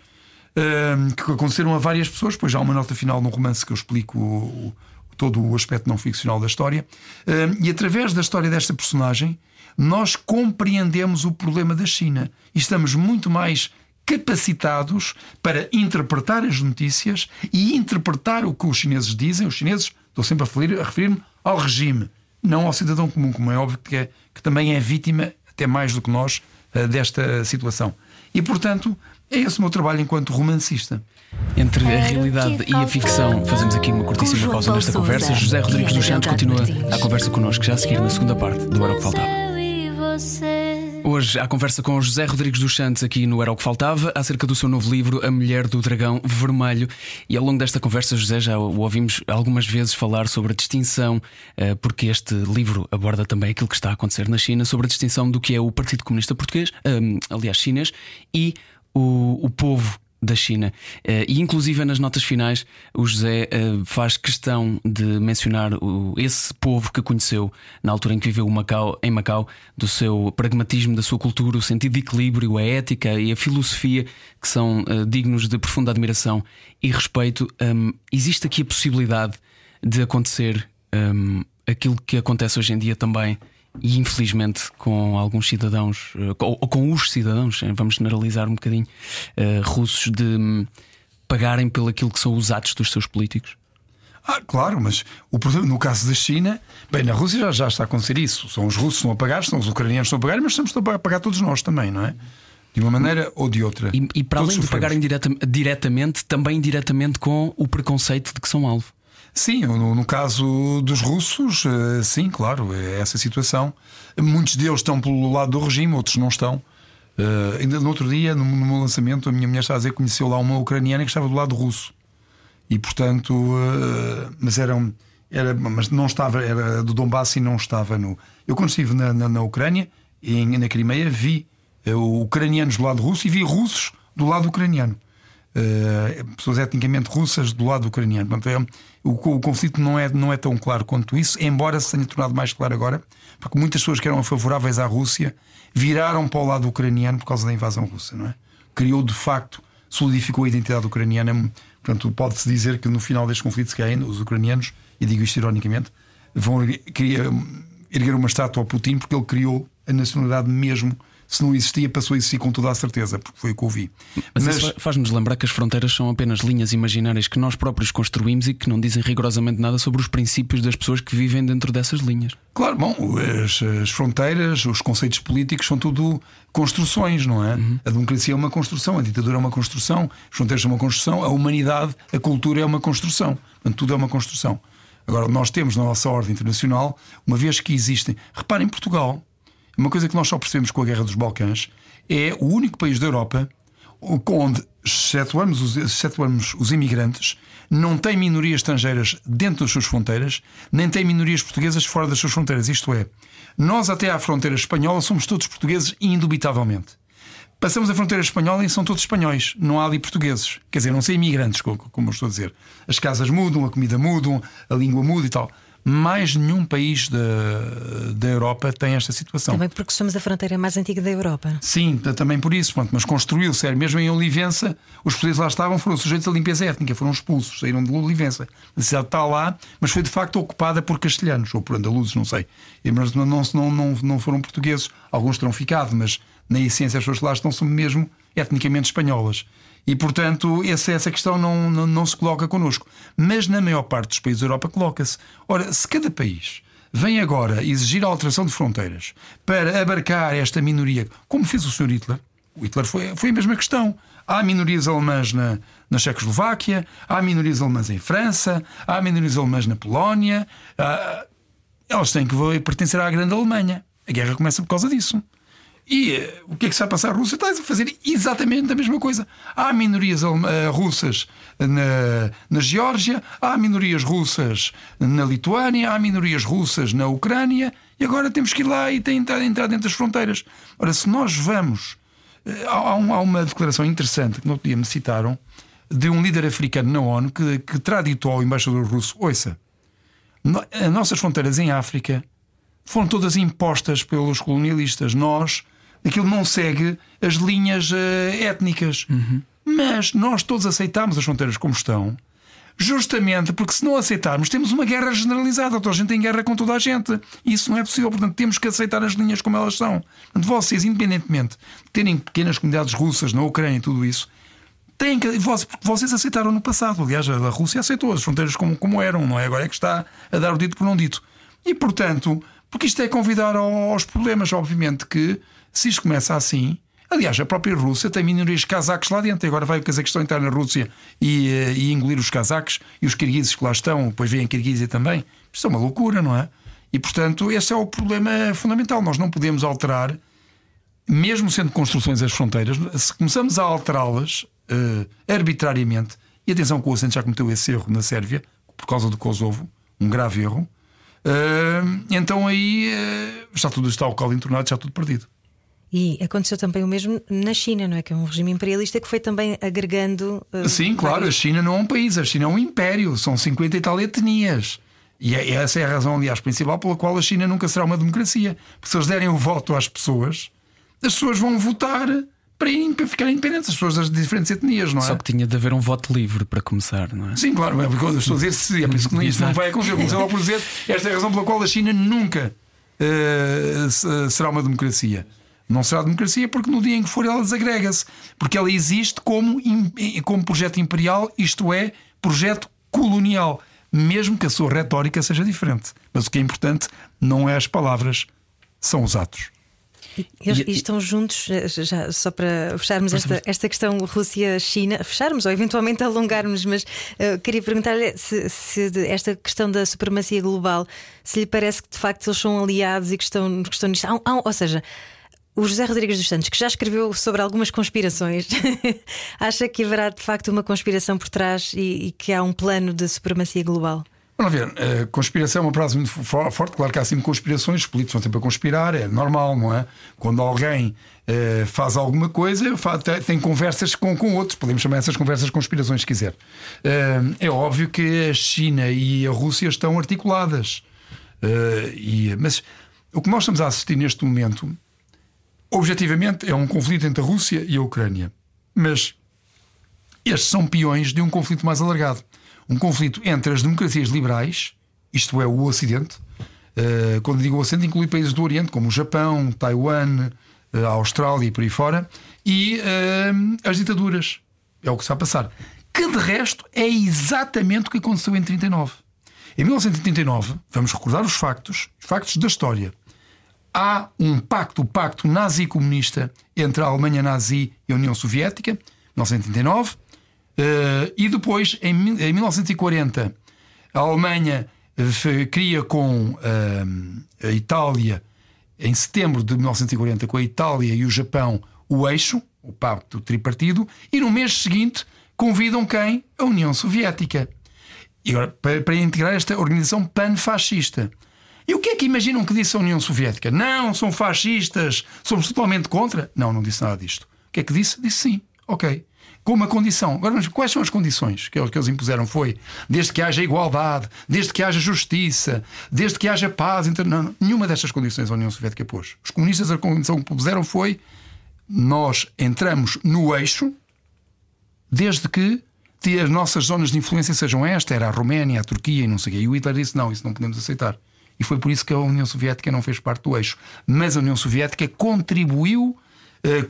Uh, que aconteceram a várias pessoas, pois há uma nota final no romance que eu explico o, o, todo o aspecto não ficcional da história. Uh, e através da história desta personagem, nós compreendemos o problema da China e estamos muito mais capacitados para interpretar as notícias e interpretar o que os chineses dizem. Os chineses, estou sempre a referir-me ao regime, não ao cidadão comum, como é óbvio que, é, que também é vítima, até mais do que nós, eh, desta situação. E, portanto, é esse o meu trabalho enquanto romancista. Entre a realidade e a ficção, fazemos aqui uma curtíssima pausa nesta conversa. José Rodrigues dos Santos continua a conversa connosco, já a seguir na segunda parte do Era o que Faltava você. Hoje, a conversa com José Rodrigues dos Santos aqui no Era o que Faltava, acerca do seu novo livro, A Mulher do Dragão Vermelho. E ao longo desta conversa, José, já o ouvimos algumas vezes falar sobre a distinção, eh, porque este livro aborda também aquilo que está a acontecer na China, sobre a distinção do que é o Partido Comunista Português, eh, aliás, chinês, e o, o povo da China. Uh, e inclusive nas notas finais o José uh, faz questão de mencionar esse povo que conheceu na altura em que viveu Macau, em Macau, do seu pragmatismo, da sua cultura, o sentido de equilíbrio, a ética e a filosofia que são uh, dignos de profunda admiração e respeito. Existe aqui a possibilidade de acontecer aquilo que acontece hoje em dia também e infelizmente com alguns cidadãos, eh, ou, com os cidadãos, eh, vamos generalizar um bocadinho, uh, russos, de um, pagarem pelo aquilo que são os atos dos seus políticos? Ah, claro, mas o problema no caso da China, bem, na Rússia já, já está a acontecer isso. São os russos que estão a pagar, são os ucranianos que estão a pagar, mas estamos a pagar todos nós também, não é? De uma maneira ou de outra. E, e para todos além de pagarem direta, diretamente, também diretamente com o preconceito de que são alvo. Sim, no, no, caso dos russos, eh, sim, claro, é essa situação. Muitos deles estão pelo lado do regime, outros não estão. Uh, ainda no outro dia, no, no, meu lançamento, a minha mulher estava a dizer que conheceu lá uma ucraniana que estava do lado russo. E portanto, uh, mas eram. Era, mas não estava, era do Donbass e não estava no. Eu quando estive na, na, na Ucrânia, em, na Crimeia, vi uh, ucranianos do lado russo e vi russos do lado ucraniano. Uh, pessoas etnicamente russas do lado ucraniano. Portanto, é, o, o, conflito não é, não é tão claro quanto isso, embora se tenha tornado mais claro agora, porque muitas pessoas que eram favoráveis à Rússia viraram para o lado ucraniano por causa da invasão russa, não é? Criou de facto, solidificou a identidade ucraniana. Portanto, pode-se dizer que no final deste conflito, se calhar, os ucranianos, e digo isto ironicamente, vão erguer uma estátua ao Putin porque ele criou a nacionalidade mesmo se não existia, passou a existir com toda a certeza, porque foi o que ouvi. Mas, Mas... faz-nos lembrar que as fronteiras são apenas linhas imaginárias que nós próprios construímos e que não dizem rigorosamente nada sobre os princípios das pessoas que vivem dentro dessas linhas. Claro, bom, as, as fronteiras, os conceitos políticos são tudo construções, não é? Uhum. A democracia é uma construção, a ditadura é uma construção, as fronteiras são uma construção, a humanidade, a cultura é uma construção. Portanto, tudo é uma construção. Agora, nós temos na nossa ordem internacional, uma vez que existem. Reparem, Portugal, uma coisa que nós só percebemos com a Guerra dos Balcãs é o único país da Europa onde, excetuamos os, excetuamos os imigrantes, não tem minorias estrangeiras dentro das suas fronteiras, nem tem minorias portuguesas fora das suas fronteiras. Isto é, nós até à fronteira espanhola somos todos portugueses, indubitavelmente. Passamos a fronteira espanhola e são todos espanhóis, não há ali portugueses. Quer dizer, não são imigrantes, como eu estou a dizer. As casas mudam, a comida muda, a língua muda e tal mais nenhum país da, da Europa tem esta situação. Também porque somos a fronteira mais antiga da Europa. Sim, também por isso. Pronto, mas construiu-se, mesmo em Olivença, os portugueses lá estavam, foram sujeitos à limpeza étnica, foram expulsos, saíram de Olivença. A cidade está lá, mas foi de facto ocupada por castelhanos ou por andaluzes, não sei. Mas não, não, não, não foram portugueses. Alguns terão ficado, mas na essência as pessoas lá estão são mesmo etnicamente espanholas. E, portanto, essa, essa questão não, não, não se coloca connosco. Mas na maior parte dos países da Europa coloca-se. Ora, se cada país vem agora exigir a alteração de fronteiras para abarcar esta minoria, como fez o Sr. Hitler, o Hitler foi, foi a mesma questão. Há minorias alemãs na, na Checoslováquia, há minorias alemãs em França, há minorias alemãs na Polónia. Há, elas têm que pertencer à grande Alemanha. A guerra começa por causa disso. E uh, o que é que se vai passar? A Rússia está a fazer exatamente a mesma coisa. Há minorias uh, russas na, na Geórgia, há minorias russas na Lituânia, há minorias russas na Ucrânia, e agora temos que ir lá e tentar entrar dentro das fronteiras. Ora, se nós vamos. Uh, há, há, uma declaração interessante que no outro dia me citaram de um líder africano na ONU que, que traditou ao embaixador russo: ouça, no, as nossas fronteiras em África foram todas impostas pelos colonialistas. Nós aquilo não segue as linhas uh, étnicas. Uhum. Mas nós todos aceitamos as fronteiras como estão, justamente porque se não aceitarmos, temos uma guerra generalizada. Toda a gente tem guerra com toda a gente. Isso não é possível. Portanto, temos que aceitar as linhas como elas são. Portanto, vocês, independentemente de terem pequenas comunidades russas na Ucrânia e tudo isso, têm que. Vocês aceitaram no passado. Aliás, a Rússia aceitou as fronteiras como, como eram, não é? Agora é que está a dar o dito por não dito. E, portanto, porque isto é convidar aos problemas, obviamente, que se isto começa assim. Aliás, a própria Rússia tem minorias cazaques lá dentro. Agora vai o Cazaquistão entrar na Rússia e, eh, e engolir os cazaques e os kirguizes que lá estão, depois vêm a Kirguízia também. Isto é uma loucura, não é? E portanto, esse é o problema fundamental. Nós não podemos alterar, mesmo sendo construções as fronteiras, se começamos a alterá-las uh, arbitrariamente, e atenção que o Ocidente já cometeu esse erro na Sérvia, por causa do Kosovo, um grave erro, uh, então aí uh, já tudo está ao colo entornado, já tudo perdido. E aconteceu também o mesmo na China, não é? Que é um regime imperialista que foi também agregando. Uh, Sim, claro, vários... a China não é um país, a China é um império, são 50 e tal etnias. E é, essa é a razão, aliás, principal pela qual a China nunca será uma democracia. Porque se eles derem o voto às pessoas, as pessoas vão votar para, ficarem independentes, as pessoas das diferentes etnias, não é? Só que tinha de haver um voto livre para começar, não é? Sim, claro, é porque eu estou a dizer se, é por isso que isso não vai acontecer. Comecei logo por dizer, esta é a razão pela qual a China nunca uh, será uma democracia. Não será democracia porque no dia em que for ela desagrega-se. Porque ela existe como, como projeto imperial, isto é, projeto colonial. Mesmo que a sua retórica seja diferente. Mas o que é importante não é as palavras, são os atos. E, e, estão juntos, eh, já, só para fecharmos esta, esta questão Rússia-China, fecharmos ou eventualmente alongarmos, mas uh, queria perguntar-lhe se, se esta questão da supremacia global, se lhe parece que de facto eles são aliados e que estão, que estão nisto. ou seja, o José Rodrigues dos Santos, que já escreveu sobre algumas conspirações, [laughs] acha que haverá de facto uma conspiração por trás e, e, que há um plano de supremacia global? Vamos ver, a conspiração é uma frase muito forte. Claro que há sempre conspirações, os políticos vão sempre a conspirar, é normal, não é? Quando alguém uh, faz alguma coisa, faz, tem conversas com, com outros, podemos chamar essas conversas conspirações, se quiser. Uh, é óbvio que a China e a Rússia estão articuladas. Uh, e, mas o que nós estamos a assistir neste momento, objetivamente, é um conflito entre a Rússia e a Ucrânia. Mas estes são peões de um conflito mais alargado um conflito entre as democracias liberais, isto é, o Ocidente. Uh, quando digo Ocidente, inclui países do Oriente, como o Japão, Taiwan, uh, a Austrália e por aí fora, e uh, as ditaduras. É o que está a passar. Que de resto é exatamente o que aconteceu em 39. Em 1939, vamos recordar os factos, os factos da história. Há um pacto, o pacto nazi-comunista entre a Alemanha nazi e a União Soviética, 1939. Uh, e depois, em, em, 1940, a Alemanha uh, cria com uh, a Itália, em setembro de 1940, com a Itália e o Japão, o eixo, o pacto tripartido, e no mês seguinte convidam quem? A União Soviética. E agora, para, para integrar esta organização panfascista. E o que é que imaginam que disse a União Soviética? Não, são fascistas, somos totalmente contra. Não, não disse nada disto. O que é que disse? Disse sim. Ok com uma condição. Agora, mas quais são as condições que eles, que eles impuseram? Foi desde que haja igualdade, desde que haja justiça, desde que haja paz. Inter... Não, nenhuma destas condições a União Soviética pôs. Os comunistas, a condição que puseram foi nós entramos no eixo desde que as nossas zonas de influência sejam esta, era a Roménia, a Turquia e não sei o quê. E o Hitler disse: não, isso não podemos aceitar. E foi por isso que a União Soviética não fez parte do eixo. Mas a União Soviética contribuiu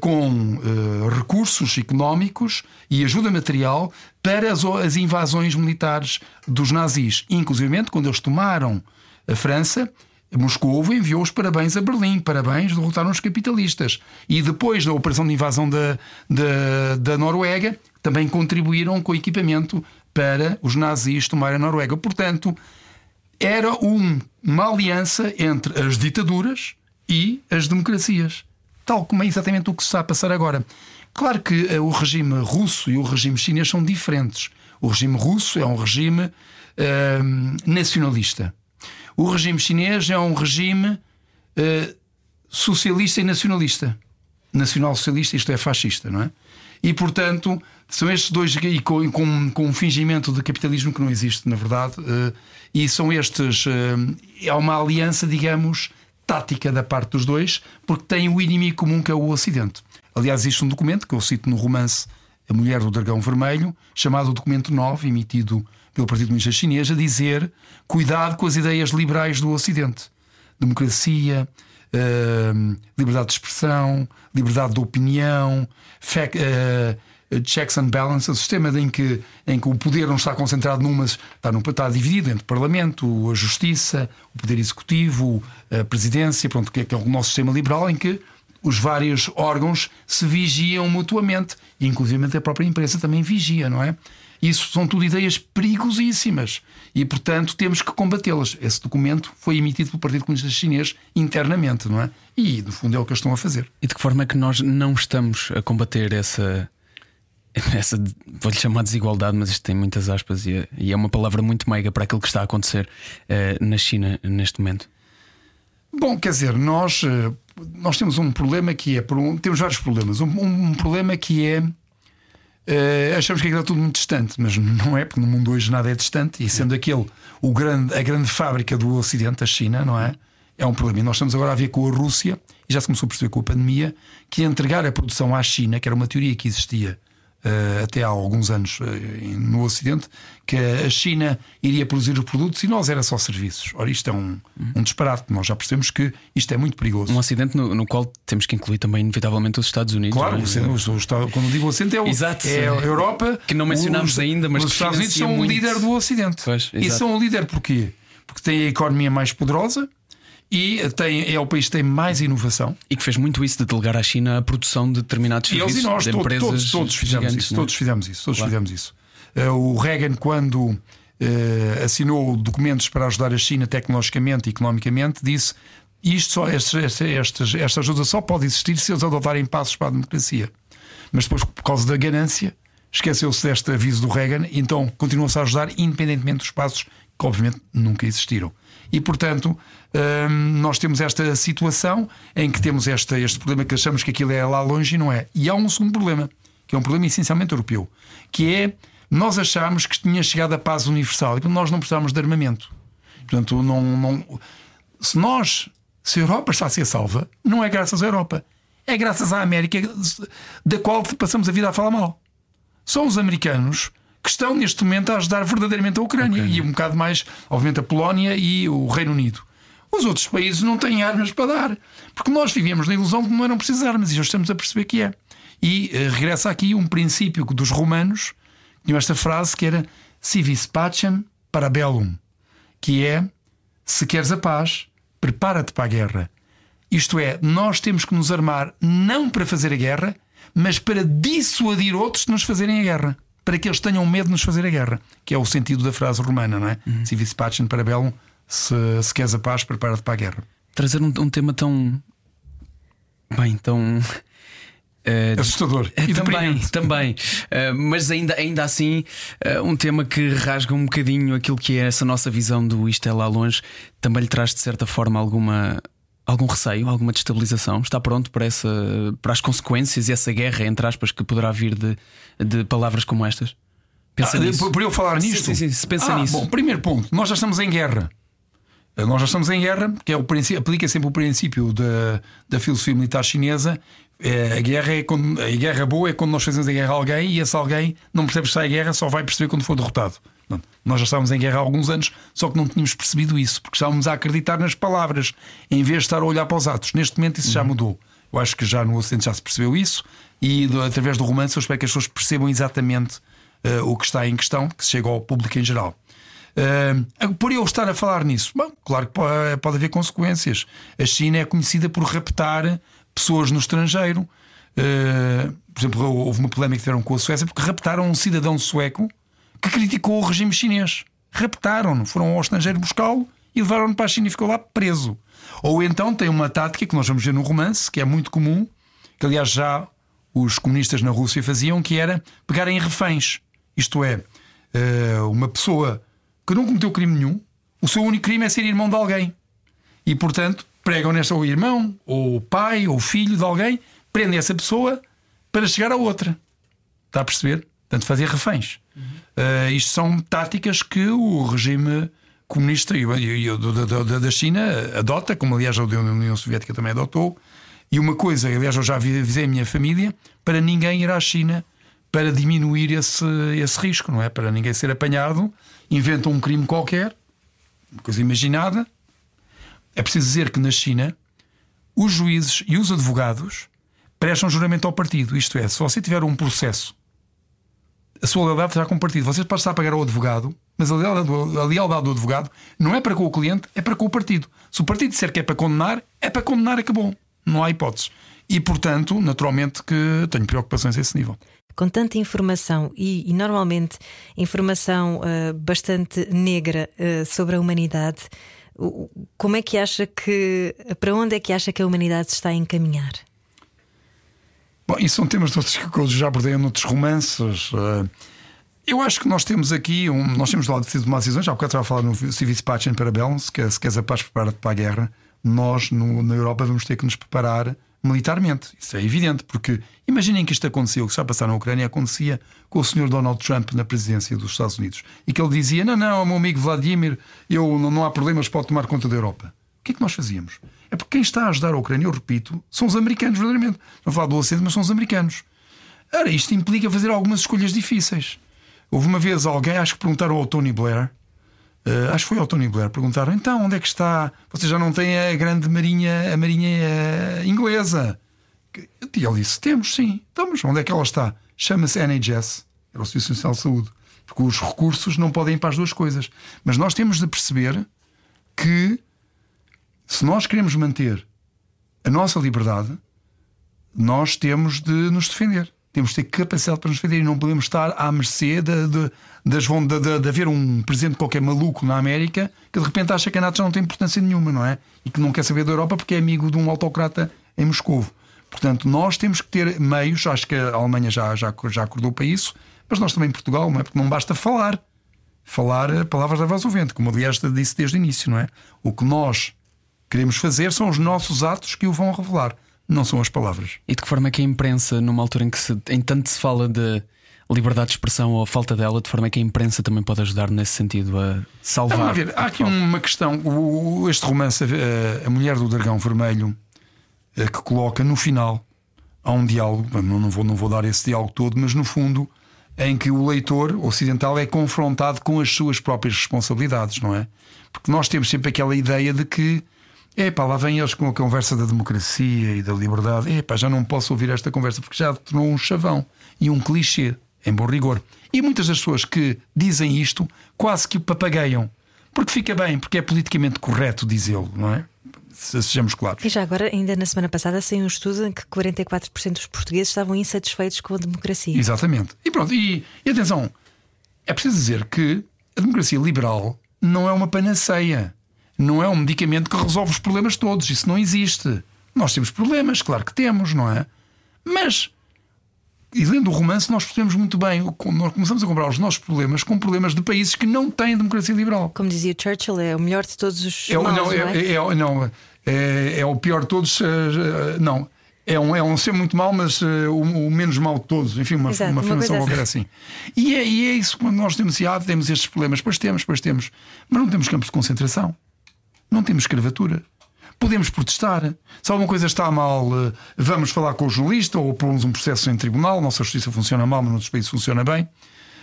com eh, recursos económicos e ajuda material para as invasões militares dos nazis. Inclusive, quando eles tomaram a França, Moscou enviou os parabéns a Berlim, parabéns, derrotaram os capitalistas. E depois da operação de invasão da, da, da Noruega, também contribuíram com equipamento para os nazis tomarem a Noruega. Portanto, era um, uma aliança entre as ditaduras e as democracias tal como é exatamente o que se está a passar agora. Claro que uh, o regime russo e o regime chinês são diferentes. O regime russo é um regime uh, nacionalista. O regime chinês é um regime uh, socialista e nacionalista. Nacional-socialista, isto é fascista, não é? E portanto, são estes dois, e com, com, com um fingimento de capitalismo que não existe, na verdade, e são estes. é uma aliança, digamos, tática da parte dos dois, porque têm o inimigo comum que é o Ocidente. Aliás, existe um documento que eu cito no romance A Mulher do Dragão Vermelho, chamado Documento 9, emitido pelo Partido Comunista Chinês, a dizer: cuidado com as ideias liberais do Ocidente. Democracia, uh, liberdade de expressão, liberdade de opinião, fact, uh, checks and balances, o sistema em que, em que o poder não está concentrado numa, está, num, está dividido entre o Parlamento, a Justiça, o Poder Executivo, a Presidência, pronto, que é, que é o nosso sistema liberal, em que os vários órgãos se vigiam mutuamente, e inclusive a própria imprensa também vigia, não é? Isso são tudo ideias perigosíssimas e, portanto, temos que combatê-las. Esse documento foi emitido pelo Partido Comunista Chinês internamente, não é? E, no fundo, é o que eles estão a fazer. E de que forma é que nós não estamos a combater essa, [laughs] essa, vou-lhe chamar desigualdade, mas isto tem muitas aspas e é, e é uma palavra muito meiga para aquilo que está a acontecer uh, na China neste momento. Bom, quer dizer, nós, eh, nós temos um problema que é. Temos vários problemas. Um, um problema que é. Uh, achamos que é tudo muito distante, mas não é, porque no mundo hoje nada é distante, e sendo aquele o grande, a grande fábrica do Ocidente, a China, não é? É um problema. E nós estamos agora a ver com a Rússia, e já se começou a perceber com a pandemia, que entregar a produção à China, que era uma teoria que existia até há alguns anos uh, no Ocidente, que a China iria produzir os produtos e nós era só serviços. Ora, isto é um, um disparate. Nós já percebemos que isto é muito perigoso. Um Ocidente no, no qual temos que incluir também, inevitavelmente, os Estados Unidos. Claro, é? o, o, quando digo Ocidente é, o, exato, é a Europa. Que não mencionámos os, ainda, mas os Estados Unidos são muito... o líder do Ocidente. Pois, e são o líder porquê? Porque têm a economia mais poderosa e tem, é o país que tem mais inovação. E que fez muito isso de delegar à China a produção de determinados e serviços. E nós, de todos, empresas todos, todos fizemos isso. Todos fizemos isso. Todos claro. fizemos isso. Uh, o Reagan, quando uh, assinou documentos para ajudar a China tecnologicamente e economicamente, disse. Isto só, esta, esta, esta ajuda só pode existir se eles adotarem passos para a democracia. Mas depois, por causa da ganância, esqueceu-se deste aviso do Reagan, então continuou-se a ajudar, independentemente dos passos que obviamente nunca existiram. E portanto, hum, nós temos esta situação em que temos este, este problema que achamos que aquilo é lá longe e não é. E há um segundo problema, que é um problema essencialmente europeu, que é nós achamos que tinha chegado a paz universal e nós não precisamos de armamento. Portanto, não, não, se nós, se a Europa está a ser salva, não é graças à Europa, é graças à América, da qual passamos a vida a falar mal. São os americanos que estão neste momento a ajudar verdadeiramente a Ucrânia, e um bocado mais, obviamente, a Polónia e o Reino Unido. Os outros países não têm armas para dar, porque nós vivíamos na ilusão que não eram precisas armas e já estamos a perceber que é. E uh, regressa aqui um princípio dos romanos, tinham esta frase que era civis pacem para bellum, que é se queres a paz, prepara-te para a guerra. Isto é, nós temos que nos armar não para fazer a guerra, mas para dissuadir outros de nos fazerem a guerra. Para que eles tenham medo de nos fazer a guerra. Que é o sentido da frase romana, não é? Uhum. Civis pacem para bellum, se, se queres a paz, prepara-te para a guerra. Trazer um, um tema tão. Bem, tão. Uh, Assustador. Uh, também, também. Uh, mas ainda, ainda assim, um tema que rasga um bocadinho aquilo que é essa nossa visão do isto é lá longe, também lhe traz de certa forma alguma. Algum receio, alguma destabilização? Está pronto para, essa, para as consequências e essa guerra, entre aspas, que poderá vir de, de palavras como estas? Pensa ah, nisso. Por eu falar nisto? Sim, sim, sim pensa ah, nisso. Bom, primeiro ponto: nós já estamos em guerra. Nós já estamos em guerra, que é o princípio, aplica sempre o princípio da, da filosofia militar chinesa é, a guerra é quando, a guerra boa é quando nós fazemos a guerra a alguém e esse alguém não percebe que está em guerra, só vai perceber quando for derrotado. Nós já estávamos em guerra há alguns anos, só que não tínhamos percebido isso, porque estávamos a acreditar nas palavras em vez de estar a olhar para os atos. Neste momento isso já uhum. mudou. Eu acho que já no Ocidente já se percebeu isso e através do romance eu espero que as pessoas percebam exatamente uh, o que está em questão, que chega ao público em geral. Uh, por eu estar a falar nisso, bom, claro que pode, pode haver consequências. A China é conhecida por raptar pessoas no estrangeiro. Uh, por exemplo, houve uma polémica que tiveram com a Suécia porque raptaram um cidadão sueco que criticou o regime chinês. Raptaram-no, foram ao estrangeiro buscá-lo e levaram-no para a China e ficou lá preso. Ou então tem uma tática que nós vamos ver no romance, que é muito comum, que aliás já os comunistas na Rússia faziam, que era pegarem reféns. Isto é, eh, uma pessoa que não cometeu crime nenhum, o seu único crime é ser irmão de alguém. E portanto, pregam nesta ou irmão, ou pai, ou filho de alguém, prendem essa pessoa para chegar a outra. Está a perceber? Portanto, fazer reféns. Uhum. Uh, isto são táticas que o regime comunista e, e, e da, da, China adota, como aliás a União Soviética também adotou. E uma coisa, aliás, eu já avisei a minha família para ninguém ir à China para diminuir esse, esse risco, não é? Para ninguém ser apanhado, inventam um crime qualquer, uma coisa imaginada, é preciso dizer que na China os juízes e os advogados prestam juramento ao partido. Isto é, se você tiver um processo, a sua lealdade será com o partido. Você pode estar a pagar ao advogado, mas a lealdade, a lealdade do advogado não é para com o cliente, é para com o partido. Se o partido disser que é para condenar, é para condenar, acabou. Não há hipóteses. E, portanto, naturalmente que tenho preocupações a esse nível com tanta informação e, e normalmente informação uh, bastante negra uh, sobre a humanidade, como é que acha que. Para onde é que acha que a humanidade se está a encaminhar? Bom, isso são temas todos que eu já abordei em outros romances. Eh, eu acho que nós temos aqui, um, nós temos lá decidido uma decisão, já há bocado estava a falar no Civis Pacem Parabellum, se queres, se queres a paz, prepara-te para a guerra. Nós, no, na Europa, vamos ter que nos preparar militarmente. Isso é evidente, porque imaginem que isto aconteceu, o que está a passar na Ucrânia acontecia com o senhor Donald Trump na presidência dos Estados Unidos e que ele dizia: Não, não, meu amigo Vladimir, eu, não, não há problemas, pode tomar conta da Europa. O que é que nós fazíamos? É porque quem está a ajudar a Ucrânia, eu repito, são os americanos, verdadeiramente. Não falar do Ocidente, mas são os americanos. Ora, isto implica fazer algumas escolhas difíceis. Houve uma vez alguém, acho que perguntaram ao Tony Blair, Uh, acho que foi ao Tony Blair, perguntaram então onde é que está? Você já não tem a grande marinha, a marinha uh, inglesa? E ele disse: temos, sim. Então, mas onde é que ela está? Chama-se NHS, era o Serviço Nacional de Saúde, porque os recursos não podem ir para as duas coisas. Mas nós temos de perceber que se nós queremos manter a nossa liberdade, nós temos de nos defender. Temos de ter capacidade para nos defender e não podemos estar à mercê de, de, das, de, de, de haver um presidente qualquer maluco na América que de repente acha que a NATO já não tem importância nenhuma, não é? E que não quer saber da Europa porque é amigo de um autocrata em Moscou. Portanto, nós temos que ter meios, acho que a Alemanha já, já, já acordou para isso, mas nós também em Portugal, não é? Porque não basta falar. falar palavras da voz ao vento, como aliás disse desde o início, não é? O que nós queremos fazer são os nossos atos que o vão revelar, não são as palavras. E de que forma é que a imprensa, numa altura em que se, em tanto se fala de liberdade de expressão ou a falta dela, de forma é que a imprensa também pode ajudar nesse sentido a salvar? Vamos ver, há aqui uma questão. O, este romance, a, a Mulher do Dragão Vermelho, eh, que coloca no final há um diálogo, não, não, vou, não vou dar esse diálogo todo, mas no fundo, em que o leitor ocidental é confrontado com as suas próprias responsabilidades, não é? Porque nós temos sempre aquela ideia de que é pá, lá vem eles com a conversa da democracia e da liberdade. É pá, já não posso ouvir esta conversa porque já tornou um chavão e um clichê, em bom rigor. E muitas das pessoas que dizem isto quase que o papagaiam. Porque fica bem, porque é politicamente correto dizê-lo, não é? Sejamos claros. E já agora, ainda na semana passada, saiu um estudo em que 44% dos portugueses estavam insatisfeitos com a democracia. Exatamente. E pronto, e, e atenção, é preciso dizer que a democracia liberal não é uma panaceia não é um medicamento que resolve os problemas todos. Isso não existe. Nós temos problemas, claro que temos, não é? Mas, e lendo o romance, nós percebemos muito bem. Nós começamos a comprar os nossos problemas com problemas de países que não têm democracia liberal. Como dizia Churchill, é o melhor de todos os. É, maus, não, é, não, é? É, é, não é, é, o pior de todos. Eh, não. É um, é um ser muito mau, mas uh, o, o, menos mau de todos. Enfim, uma, Exato, uma afirmação qualquer assim. assim. E, é, e é isso quando nós temos, ah, temos estes problemas. Pois temos, pois temos. Mas não temos campos de concentração. Não temos escravatura. Podemos protestar. Se alguma coisa está mal, eh, vamos falar com o jornalista ou propomos um processo em tribunal. Nossa justiça funciona mal, mas noutros países funciona bem.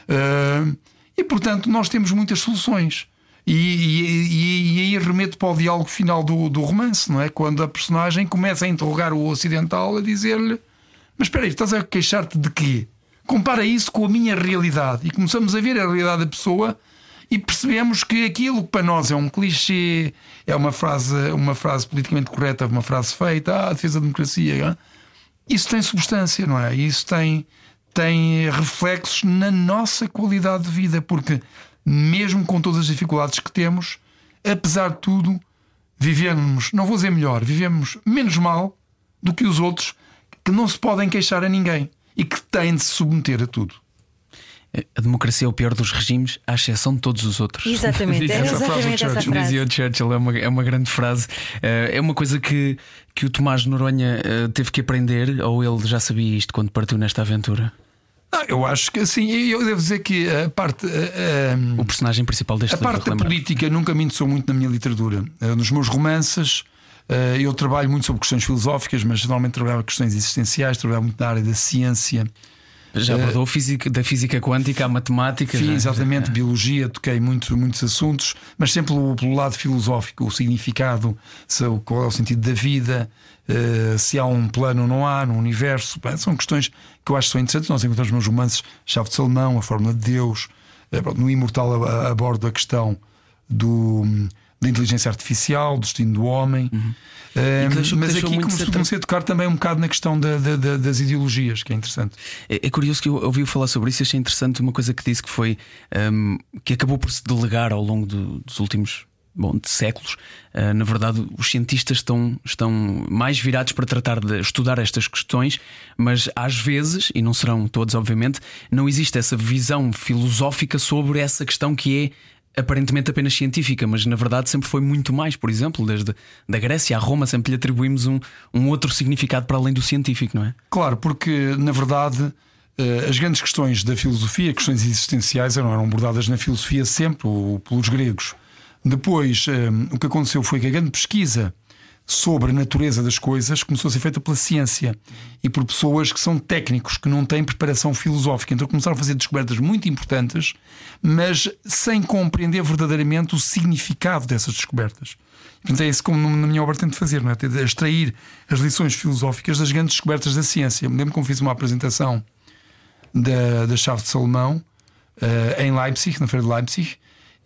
Eh, e, portanto, nós temos muitas soluções. E, e, e, aí remeto para o diálogo final do, do romance, não é? Quando a personagem começa a interrogar o ocidental, a dizer-lhe: Mas espera aí, estás a queixar-te de quê? Compara isso com a minha realidade. E começamos a ver a realidade da pessoa e percebemos que aquilo que para nós é um clichê, é uma frase, uma frase politicamente correta, uma frase feita, ah, a defesa da democracia, isso tem substância, não é? Isso tem, tem reflexos na nossa qualidade de vida, porque mesmo com todas as dificuldades que temos, apesar de tudo, vivemos, não vou dizer melhor, vivemos menos mal do que os outros que não se podem queixar a ninguém e que têm de se submeter a tudo. A democracia é o pior dos regimes, à exceção de todos os outros. Exatamente, [laughs] é exatamente essa frase. Dizia o Churchill, é uma, é uma grande frase. Eh, é uma coisa que, que o Tomás Noronha eh, teve que aprender, ou ele já sabia isto quando partiu nesta aventura? Ah, eu acho que sim, eu devo dizer que a parte. A, a, o personagem principal deste A parte da política nunca me interessou muito na minha literatura. Eh, nos meus romances. Eu trabalho muito sobre questões filosóficas, mas normalmente trabalhava questões existenciais, trabalhava muito na área da ciência. Já abordou física, da física quântica à matemática. Sim, exatamente, já. biologia, toquei muito, muitos assuntos, mas sempre pelo, lado filosófico, o significado, se, qual é o sentido da vida, uh, se há um plano ou não há no universo. Bem, são questões que eu acho que são interessantes. Nós encontramos nos romances Chave de Salomão, a Fórmula de Deus, uh, no Imortal abordo a questão do da inteligência artificial, do destino do homem. Uhum. Uh, mas aqui comecei, comecei a tocar também um bocado na questão da, da, das ideologias, que é interessante. É, é, curioso que eu ouvi falar sobre isso e achei interessante uma coisa que disse que foi um, que acabou por se delegar ao longo do, dos últimos bom, de séculos. Uh, na verdade, os cientistas estão, estão mais virados para tratar de estudar estas questões, mas às vezes, e não serão todos, obviamente, não existe essa visão filosófica sobre essa questão que é aparentemente apenas científica, mas na verdade sempre foi muito mais. Por exemplo, desde da Grécia a Roma sempre lhe atribuímos um, um outro significado para além do científico, não é? Claro, porque na verdade eh, as grandes questões da filosofia, questões existenciais, eram, eram abordadas na filosofia sempre pelos gregos. Depois, eh, o que aconteceu foi que a grande pesquisa sobre a natureza das coisas começou a ser feita pela ciência e por pessoas que são técnicos, que não têm preparação filosófica. Então começaram a fazer descobertas muito importantes, mas sem compreender verdadeiramente o significado dessas descobertas. Portanto, é isso como na minha obra tento fazer, não é? Extrair as lições filosóficas das grandes descobertas da ciência. Me lembro como fiz uma apresentação da, da chave de Salomão uh, em Leipzig, na feira de Leipzig,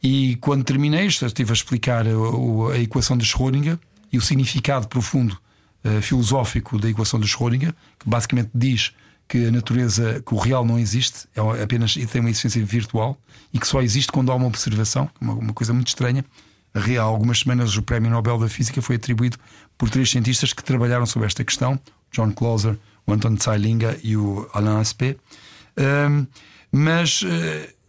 e quando terminei, estive a explicar a, a equação de Schrödinger e o significado profundo uh, filosófico da equação de Schrödinger, que basicamente diz que a natureza, que o real não existe, é apenas tem uma existência virtual e que só existe quando há uma observação, uma, uma coisa muito estranha. Há algumas semanas o Prémio Nobel da Física foi atribuído por três cientistas que trabalharam sobre esta questão: John Clauser, o Anton Zeilinger e o Alain Aspect. Um, mas uh,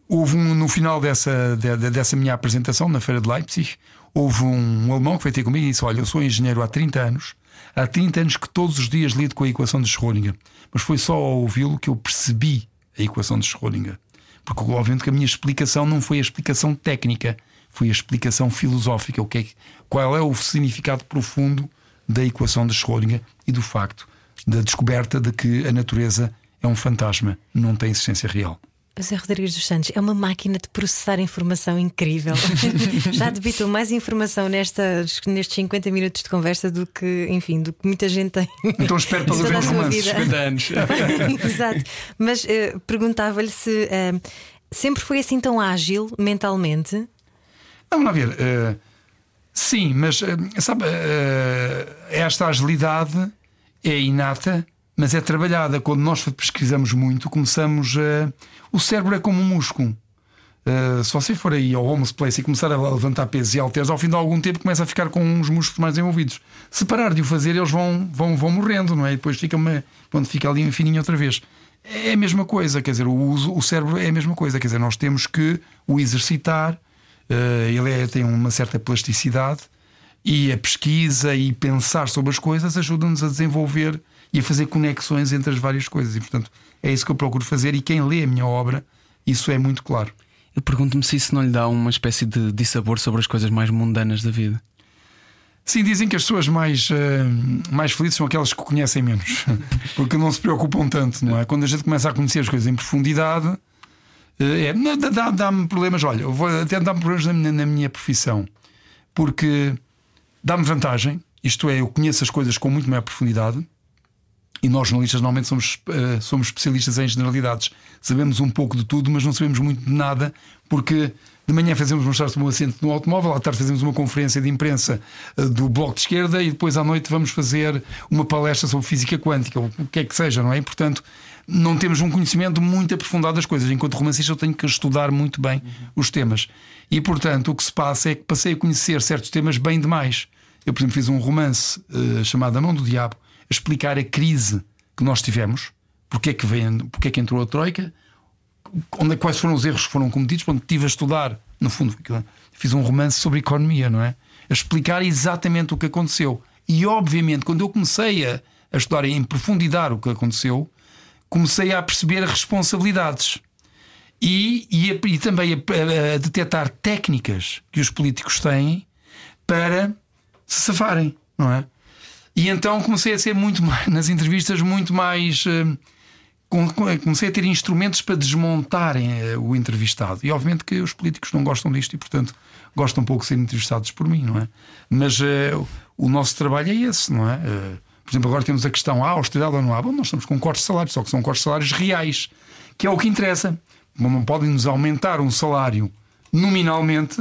houve um, no final dessa, de, dessa minha apresentação na Feira de Leipzig, houve um alemão que veio ter comigo e disse: Olha, eu sou engenheiro há 30 anos, há 30 anos que todos os dias lido com a equação de Schrödinger, mas foi só ao ouvi-lo que eu percebi a equação de Schrödinger. Porque, obviamente, que a minha explicação não foi a explicação técnica, foi a explicação filosófica. O que é, qual é o significado profundo da equação de Schrödinger e do facto da descoberta de que a natureza é um fantasma, não tem existência real. José Rodrigues dos Santos é uma máquina de processar informação incrível. [laughs] Já debitou mais informação nestas, nestes 50 minutos de conversa do que, enfim, do que muita gente tem. Então espero para ver os romances. 50 anos. [laughs] Exato. Mas uh, perguntava-lhe se uh, sempre foi assim tão ágil mentalmente. Vamos lá ver. Uh, sim, mas sabe, esta agilidade é inata mas é trabalhada. Quando nós pesquisamos muito, começamos a. O cérebro é como um músculo. Uh, se você for aí ao Homeless Place e começar a levantar pesos e halteres, ao fim de algum tempo começa a ficar com uns músculos mais envolvidos. Se parar de o fazer, eles vão, vão, vão morrendo, não é? E depois fica uma, quando fica ali um fininho outra vez. É a mesma coisa, quer dizer, o, uso, o cérebro é a mesma coisa, quer dizer, nós temos que o exercitar, uh, ele é, tem uma certa plasticidade e a pesquisa e pensar sobre as coisas ajuda-nos a desenvolver e a fazer conexões entre as várias coisas. E, portanto, é isso que eu procuro fazer. E quem lê a minha obra, isso é muito claro. Eu pergunto-me se isso não lhe dá uma espécie de dissabor sobre as coisas mais mundanas da vida. Sim, dizem que as pessoas mais, uh, mais felizes são aquelas que conhecem menos, [laughs] porque não se preocupam tanto, não é? Quando a gente começa a conhecer as coisas em profundidade, uh, é, dá-me dá problemas. Olha, eu vou até dar-me problemas na minha, na minha profissão, porque dá-me vantagem, isto é, eu conheço as coisas com muito maior profundidade e nós, jornalistas, normalmente somos, uh, somos especialistas em generalidades. Sabemos um pouco de tudo, mas não sabemos muito de nada, porque de manhã fazemos mostrar sobre um assento no automóvel, à tarde fazemos uma conferência de imprensa uh, do Bloco de Esquerda e depois à noite vamos fazer uma palestra sobre física quântica, ou o que é que seja, não é? E, portanto, não temos um conhecimento muito aprofundado das coisas. Enquanto romancista, eu tenho que estudar muito bem uhum. os temas. E, portanto, o que se passa é que passei a conhecer certos temas bem demais. Eu, por exemplo, fiz um romance uh, chamado A Mão do Diabo explicar a crise que nós tivemos, porque é que, vem, porque é que entrou a Troika, onde, quais foram os erros que foram cometidos. Quando estive a estudar, no fundo, fiz um romance sobre economia, não é? A explicar exatamente o que aconteceu. E obviamente, quando eu comecei a, a estudar em profundidade o que aconteceu, comecei a perceber responsabilidades e, e, a, e também a, a, detectar técnicas que os políticos têm para se safarem, não é? E então comecei a ser muito mais, [laughs] nas entrevistas, muito mais. Eh, comecei a ter instrumentos para desmontarem eh, o entrevistado. E obviamente que os políticos não gostam disto e, portanto, gostam pouco de serem entrevistados por mim, não é? Mas uh, o nosso trabalho é esse, não é? Uh, por exemplo, agora temos a questão: há austeridade ou não há? Bom, nós estamos com cortes de salários, só que são cortes de salários reais, que é o que interessa. Não podem nos aumentar um salário nominalmente,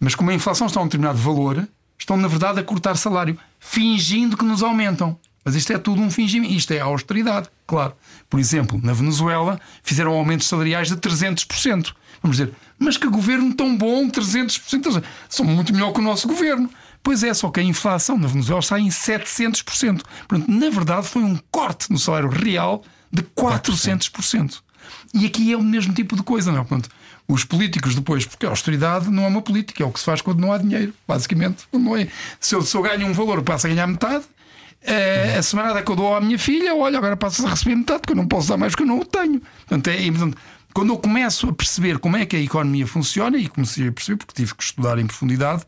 mas como a inflação está a um determinado valor, estão, na verdade, a cortar salário, fingindo que nos aumentam. Mas isto é tudo um fingimento. Isto é austeridade, claro. Por exemplo, na Venezuela fizeram aumentos salariais de 300%. Vamos dizer, mas que governo tão bom, 300%. São muito melhor que o nosso governo. Pois é, só que a inflação na Venezuela está em 700%. Portanto, na verdade, foi um corte no salário real de 400%. E aqui é o mesmo tipo de coisa, não é? Portanto, os políticos depois, porque a austeridade não é uma política, é o que se faz quando não há dinheiro, basicamente. Não é. se, eu, se eu ganho um valor, passo a ganhar metade. É, a semana que eu dou à minha filha, olha, agora passo a receber metade, porque eu não posso dar mais porque eu não o tenho. Portanto, é, portanto, quando eu começo a perceber como é que a economia funciona, e comecei a perceber, porque tive que estudar em profundidade,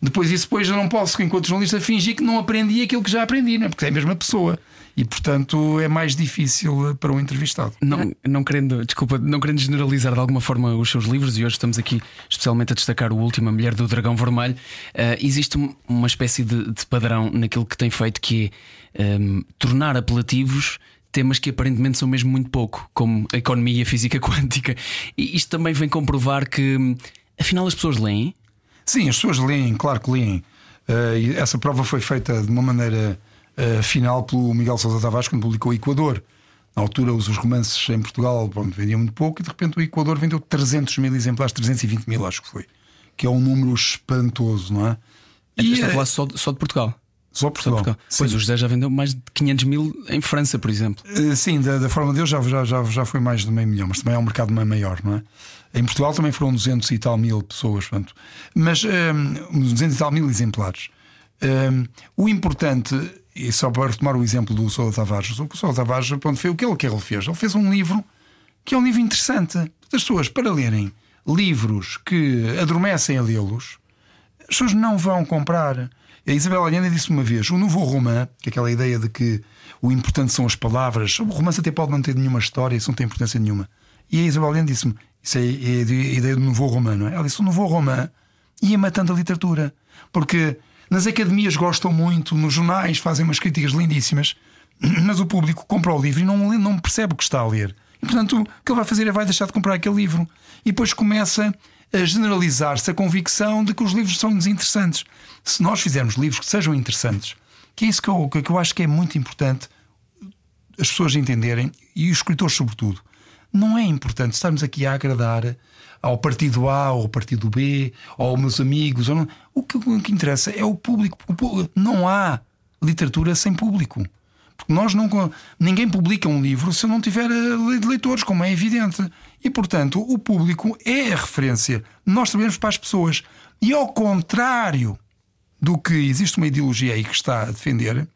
depois isso depois eu não posso, enquanto jornalista, fingir que não aprendi aquilo que já aprendi, não é? porque é a mesma pessoa e portanto é mais difícil para um entrevistado. Não, não querendo, desculpa, não querendo generalizar de alguma forma os seus livros, e hoje estamos aqui especialmente a destacar o último, A Mulher do Dragão Vermelho, uh, existe uma espécie de, de, padrão naquilo que tem feito que é um, ehm, tornar apelativos temas que aparentemente são mesmo muito pouco, como a economia e a física [laughs] quântica. E isto também vem comprovar que afinal as pessoas leem. Sim, as pessoas leem, claro que leem. Uh, essa prova foi feita de uma maneira uh, final pelo Miguel Sousa Tavares quando publicou o Equador. Na altura, os romances em Portugal pronto, vendiam muito pouco e de repente o Equador vendeu 300 mil exemplares, 320 mil, acho que foi. Que é um número espantoso, não é? E está a falar só, só de Portugal? Só Portugal. Só Portugal. Pois o José já vendeu mais de 500 mil em França, por exemplo. Uh, sim, da, da forma dele já, já, já, já foi mais de meio milhão, mas também é um mercado maior, não é? Em Portugal também foram 200 e tal mil pessoas, portanto. mas um, ehm, 200 e tal mil exemplares. Um, o importante, e só para retomar o exemplo do Sousa Tavares, o Sousa Tavares, pronto, foi o que ele, ele fez. Ele fez um livro que é um livro interessante. As pessoas, para lerem livros que adormecem a lê-los, as pessoas não vão comprar. A Isabel Allende disse uma vez: o novo romã, que é aquela ideia de que o importante são as palavras, o romance até pode não ter nenhuma história, isso não tem importância nenhuma. E a Isabel Allende disse-me: isso é, é a ideia do novo romã, não é? Ela disse: o novo romã ia matando a literatura. Porque nas academias gostam muito, nos jornais fazem umas críticas lindíssimas, mas o público compra o livro e não, não percebe o que está a ler. E portanto, o que ele vai fazer é vai deixar de comprar aquele livro. E depois começa a generalizar-se a convicção de que os livros são desinteressantes. Se nós fizermos livros que sejam interessantes, que é isso que eu, que eu acho que é muito importante as pessoas entenderem, e os escritores, sobretudo, não é importante estarmos aqui a agradar ao partido A ou ao partido B ou aos meus amigos. Não. O, que, o que interessa é o público. Não há literatura sem público. Porque nós não. Ninguém publica um livro se não tiver eh, leitores, como é evidente. E, portanto, o público é a referência. Nós trabalhamos para as pessoas. E ao contrário do que existe uma ideologia aí que está a defender,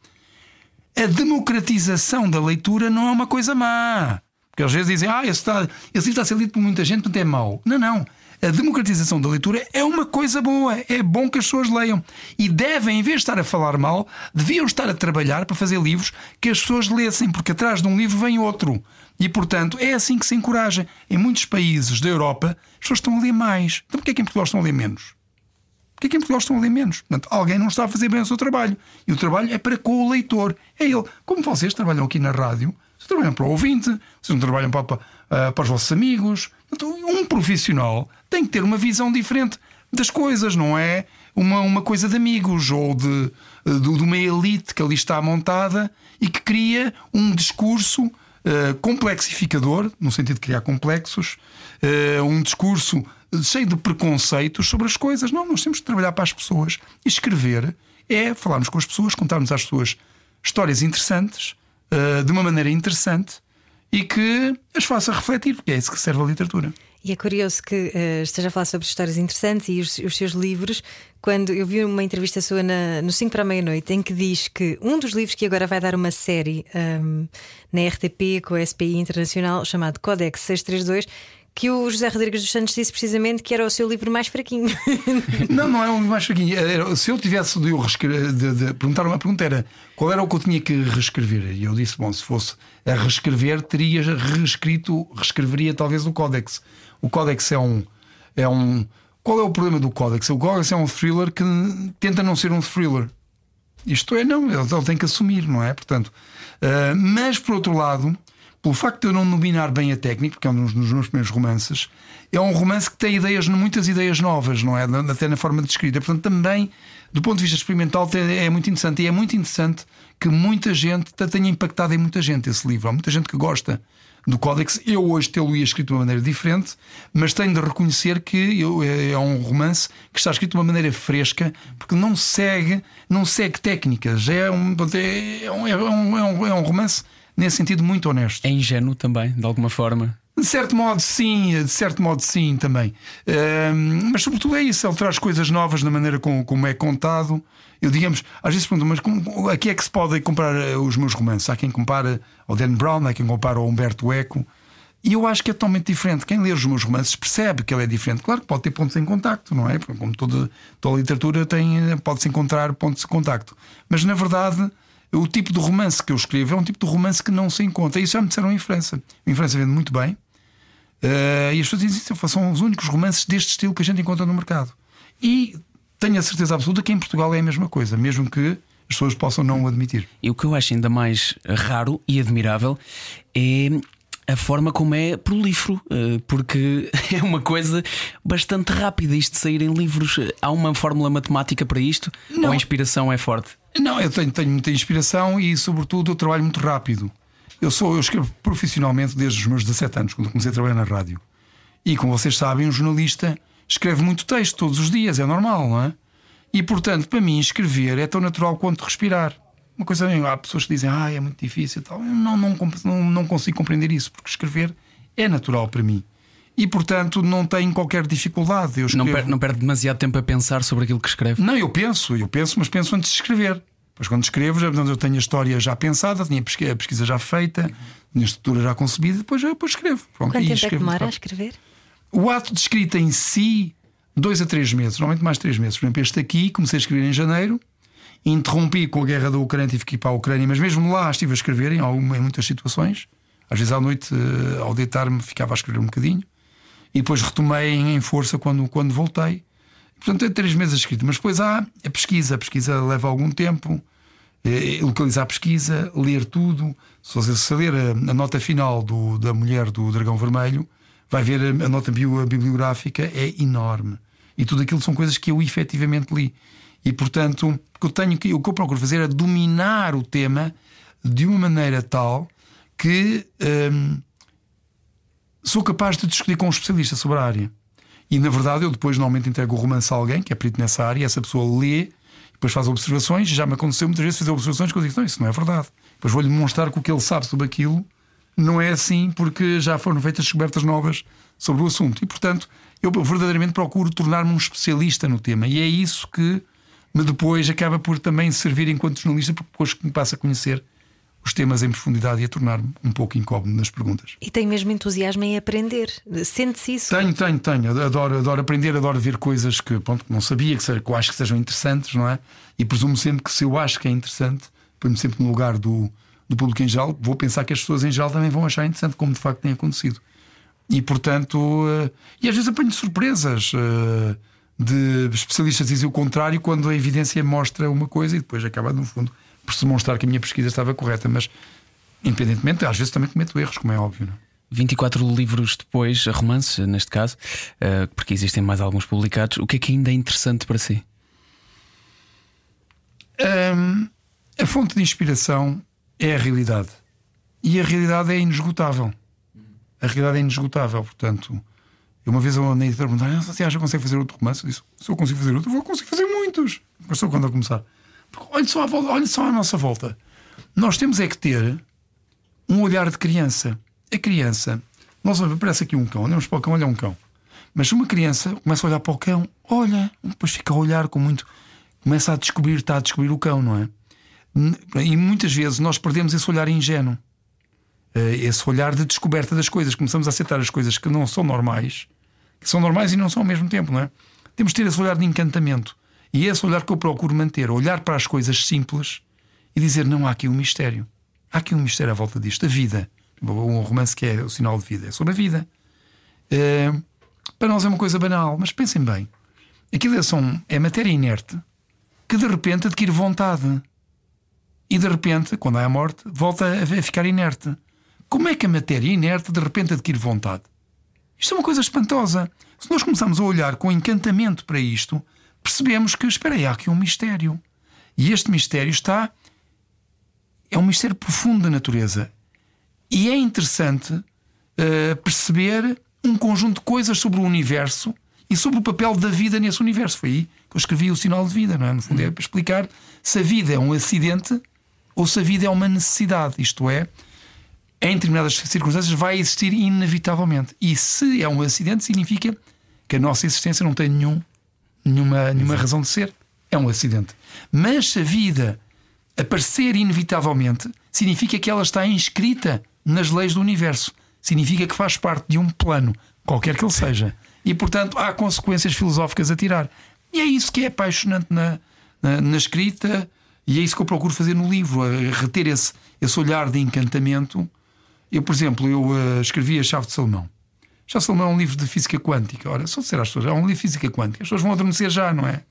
a democratização da leitura não é uma coisa má. Porque às vezes dizem, ah, esse, está, esse livro está a ser lido por muita gente, portanto é mau. Não, não. A democratização da leitura é uma coisa boa, é bom que as pessoas leiam. E devem, em vez de estar a falar mal, deviam estar a trabalhar para fazer livros que as pessoas lessem, porque atrás de um livro vem outro. E, portanto, é assim que se encoraja. Em muitos países da Europa, as pessoas estão a ler mais. Então, porquê é que em Portugal estão a ler menos? Porquê é que em Portugal estão a ler menos? Portanto, alguém não está a fazer bem o seu trabalho. E o trabalho é para com o leitor. É ele. Como vocês trabalham aqui na rádio, vocês trabalham para o ouvinte, vocês não trabalham para, para, ah, para os vossos amigos. Então, um profissional tem que ter uma visão diferente das coisas, não é uma, uma coisa de amigos ou de, de, de uma elite que ali está montada e que cria um discurso uh, complexificador, no sentido de criar complexos, uh, um discurso cheio de preconceitos sobre as coisas. Não, nós temos que trabalhar para as pessoas e escrever é falarmos com as pessoas, contarmos às pessoas histórias interessantes uh, de uma maneira interessante e que as faça refletir, porque é isso que serve a literatura. E é curioso que uh, esteja a falar sobre histórias interessantes e os, os, seus livros, quando eu vi uma entrevista sua na, no 5 para a meia-noite, em que diz que um dos livros que agora vai dar uma série um, ehm, na RTP com a SPI Internacional, chamado Codex 632, que o José Rodrigues dos Santos disse precisamente que era o seu livro mais fraquinho. [laughs] não, não é o livro mais fraquinho. Era, se eu tivesse de, de, de, perguntar uma pergunta, era qual era o que eu tinha que reescrever? E eu disse: bom, se fosse a reescrever, teria reescrito, reescreveria talvez o Códex. O Códex é um. É um qual é o problema do Códex? O Códex é um thriller que tenta não ser um thriller. Isto é, não, ele, ele tem que assumir, não é? Portanto, uh, mas por outro lado pelo facto de eu não dominar bem a técnica, porque é um dos meus primeiros romances, é um romance que tem ideias, muitas ideias novas, não é? Até na forma de escrita. Portanto, também, do ponto de vista experimental, é muito interessante. E é muito interessante que muita gente tenha impactado em muita gente esse livro. Há muita gente que gosta do Códex. Eu hoje tê-lo escrito de uma maneira diferente, mas tenho de reconhecer que é, é um romance que está escrito de uma maneira fresca, porque não segue, não segue técnicas. É um, é um, é um, é um romance nesse sentido, muito honesto. É ingênuo também, de alguma forma. De certo modo, sim, de certo modo, sim, também. Mas, sobretudo, é isso. Ele traz coisas novas na maneira como, como é contado. Eu, digamos, às vezes pergunto, mas como, aqui é que se pode comparar eh, os meus romances? Há quem compara ao Dan Brown, há quem compara ao Humberto Eco. E eu acho que é totalmente diferente. Quem lê os meus romances percebe que ele é diferente. Claro que pode ter pontos em contacto, não é? Como toda, toda a literatura tem, pode-se encontrar pontos de contacto. Mas, na verdade o tipo de romance que eu escrevo é um tipo de romance que não se encontra. Isso já me disseram em França. Em França vende muito bem. Uh, e as pessoas dizem que são os únicos romances deste estilo que a gente encontra no mercado. E tenho a certeza absoluta que em Portugal é a mesma coisa, mesmo que as pessoas possam não o admitir. E o que eu acho ainda mais raro e admirável é a forma como é prolífero, eh, porque [laughs] é uma coisa bastante rápida isto de sair em livros. Há uma fórmula matemática para isto? Não. Ou a inspiração é forte? Não, eu tenho, tenho muita inspiração e, sobretudo, eu trabalho muito rápido. Eu sou, eu escrevo profissionalmente desde os meus 17 anos, quando comecei a trabalhar na rádio. E como vocês sabem, um jornalista escreve muito texto todos os dias, é normal, não é? E portanto, para mim, escrever é tão natural quanto respirar. Uma coisa, há pessoas que dizem, ah, é muito difícil tal. Eu não, não, não, não consigo compreender isso, porque escrever é natural para mim. E portanto não tenho qualquer dificuldade. Eu Não, escrevo- per- não perde demasiado tempo a pensar sobre aquilo que escreve. Não, eu penso, eu penso, mas penso antes de escrever. Pois quando escrevo, já, eu tenho a história já pensada, tinha a pesqui- a pesquisa já feita, tinha a estrutura já concebida, depois, eu- depois escrevo. Pronto, Quanto e tempo é que escrevo demora a escrever? O ato de escrita em si, dois a três meses, normalmente mais três meses. Por exemplo, este aqui, comecei a escrever em janeiro, interrompi com a guerra da Ucrânia, tive que ir para a Ucrânia, mas mesmo lá estive a escrever em, alguma, em muitas situações. Às vezes à noite, eh, ao deitar-me, ficava a escrever um bocadinho. E depois retomei em força quando, quando voltei. Portanto, é três meses a escrita. Mas depois há a pesquisa. A pesquisa leva algum tempo. Eh, Localizar a pesquisa, ler tudo. Se você ler a, a nota final do- da mulher do Dragão Vermelho, vai ver a, a nota bio- bibliográfica, é enorme. E tudo aquilo são coisas que eu efetivamente li. E portanto, o que eu, tenho que, o que eu procuro fazer é dominar o tema de uma maneira tal que hum, sou capaz de discutir com um especialista sobre a área. E na verdade, eu depois normalmente entrego o romance a alguém que é perito nessa área, e essa pessoa lê, depois faz observações. Já me aconteceu muitas vezes fazer observações que eu digo: não, isso não é verdade. Depois vou-lhe demonstrar que o que ele sabe sobre aquilo não é assim, porque já foram feitas descobertas novas sobre o assunto. E portanto, eu verdadeiramente procuro tornar-me um especialista no tema. E é isso que me depois acaba por também servir enquanto jornalista, porque depois me passa a conhecer os temas em profundidade e a tornar-me um pouco incómodo nas perguntas. E tem mesmo entusiasmo em aprender. Sente-se isso? Tenho, tenho, tenho. Adoro, adoro aprender, adoro ver coisas que, pronto, não sabia, que, se- que eu acho que sejam interessantes, não é? E presumo sempre que se eu acho que é interessante, põe-me sempre no lugar do, do público em geral, vou pensar que as pessoas em geral também vão achar interessante, como de facto tem acontecido. E portanto, eh, e às vezes apanho surpresas eh, de especialistas dizem o contrário quando a evidência mostra uma coisa e depois acaba, no fundo, por se demonstrar que a minha pesquisa estava correta. Mas, independentemente, às vezes também cometo erros, como é óbvio. Não é? 24 livros depois, romances neste caso, eh, porque existem mais alguns publicados, o que é que ainda é interessante para si? Hum, a fonte de inspiração é a realidade. E a realidade é inesgotável. A realidade é inesgotável. Portanto, eu uma vez eu na editora perguntaram: "Ah, você acha que consegue fazer outro romance? Eu disse: se eu consigo fazer outro, vou conseguir fazer muitos. Mas só quando eu começar. Porque olhe só, à volta, olhe só à nossa volta. Nós temos é que ter um olhar de criança. A criança, nós parece aqui um cão, olhamos para o cão, olha um cão. Mas uma criança começa a olhar para o cão, olha, depois fica a olhar com muito. Começa a descobrir, está a descobrir o cão, não é? E muitas vezes nós perdemos esse olhar ingênuo, Eh, esse olhar de descoberta das coisas. Começamos a aceitar as coisas que não são normais, que são normais e não são ao mesmo tempo, não é? Temos de ter esse olhar de encantamento. E é esse olhar que eu procuro manter, olhar para as coisas simples e dizer: não há aqui um mistério. Há aqui um mistério à volta disto. A vida. Um romance que é o sinal de vida. É sobre a vida. Eh, para nós é uma coisa banal, mas pensem bem. Aquilo é, são, é matéria inerte que de repente adquire vontade. E de repente, quando há a morte, volta a ficar inerte. Como é que a matéria inerte de repente adquire vontade? Isto é uma coisa espantosa. Se nós começarmos a olhar com encantamento para isto, percebemos que, espera aí, há aqui um mistério. E este mistério está. É um mistério profundo da natureza. E é interessante eh, perceber um conjunto de coisas sobre o universo e sobre o papel da vida nesse universo. Foi aí que eu escrevi o sinal de vida, não é? No fundo, é para explicar se a vida é um acidente ou se a vida é uma necessidade. Isto é, em determinadas circunstâncias vai existir inevitavelmente. E se é um acidente, significa que a nossa existência não tem nenhum, nenhuma, nenhuma razão de ser. É um acidente. Mas se a vida aparecer inevitavelmente, significa que ela está inscrita nas leis do universo. Significa que faz parte de um plano, qualquer que ele seja. E, portanto, há consequências filosóficas a tirar. E é isso que é apaixonante na, na, na escrita, e é isso que eu procuro fazer no livro, a reter esse, esse olhar de encantamento. Eu, por exemplo, eu eh, escrevi A Chave de Salomão. Chave de Salomão é um livro de física quântica. Ora, só dizer às pessoas, é um livro de física quântica. As pessoas vão adormecer já, não é?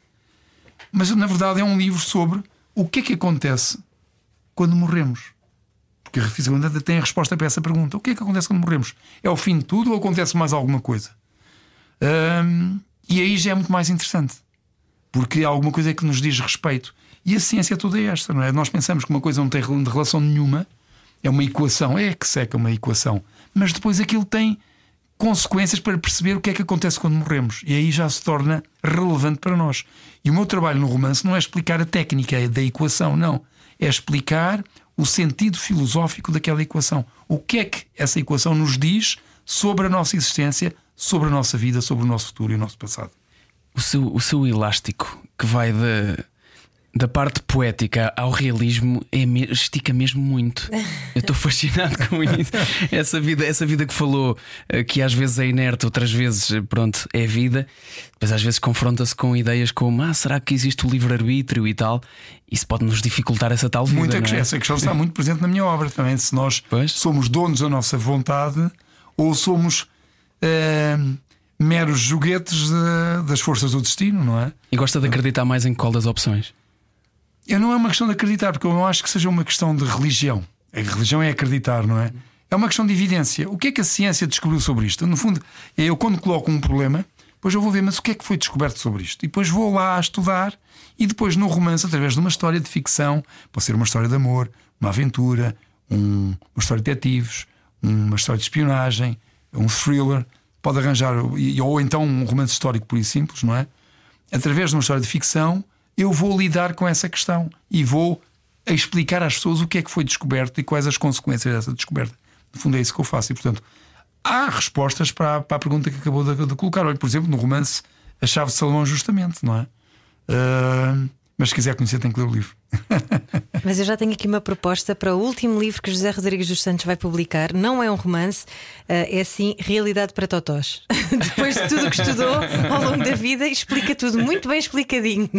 Mas na verdade é um livro sobre o que é que acontece quando morremos. Porque a física quântica tem a resposta para essa pergunta: o que é que acontece quando morremos? É o fim de tudo ou acontece mais alguma coisa? Hum, e aí já é muito mais interessante, porque há alguma coisa que nos diz respeito. E a ciência toda é esta, não é? Nós pensamos que uma coisa não tem rel- relação nenhuma, é uma equação, é que seca uma equação, mas depois aquilo tem consequências para perceber o que é que acontece quando morremos. E aí já se torna relevante para nós. E o meu trabalho no romance não é explicar a técnica da equação, não. É explicar o sentido filosófico daquela equação. O que é que essa equação nos diz sobre a nossa existência, sobre a nossa vida, sobre o nosso futuro e o nosso passado. O seu, o seu elástico que vai de da parte poética ao realismo é me, estica mesmo muito. Eu estou fascinado com isso. [laughs] Essa vida, essa vida que falou eh, que às vezes é inerte, outras vezes, eh, pronto, é vida. Depois às vezes confronta-se com ideias como ah, será que existe o livre-arbítrio e tal? Isso pode nos dificultar essa tal vida. Muita, é? Essa questão está muito presente na minha obra também. Se nós pois? somos donos da nossa vontade ou somos. Uh, meros joguetes de, das forças do destino, não é? E gosta de acreditar mais em qual das opções? Eu não é uma questão de acreditar, porque eu não acho que seja uma questão de religião. A religião é acreditar, não é? É uma questão de evidência. O que é que a ciência descobriu sobre isto? No fundo, é eu quando coloco um problema, depois eu vou ver, mas o que é que foi descoberto sobre isto? E depois vou lá estudar e depois no romance, através de uma história de ficção, pode ser uma história de amor, uma aventura, um, uma história de detetives, uma história de espionagem, um thriller, pode arranjar, ou então um romance histórico por e simples, não é? Através de uma história de ficção, eu vou lidar com essa questão e vou explicar às pessoas o que é que foi descoberto e quais as consequências dessa descoberta. No fundo, é isso que eu faço. E, portanto, há respostas para, para a pergunta que acabou de, de, colocar. Olha, por exemplo, no romance A Chave de Salomão, justamente, não é? Uh, mas se quiser conhecer, tem que ler o livro. [laughs] Mas eu já tenho aqui uma proposta para o último livro que José Rodrigues dos Santos vai publicar. Não é um romance, eh, é sim Realidade para Totós. [laughs] Depois de tudo o que estudou ao longo da vida, explica tudo muito bem explicadinho.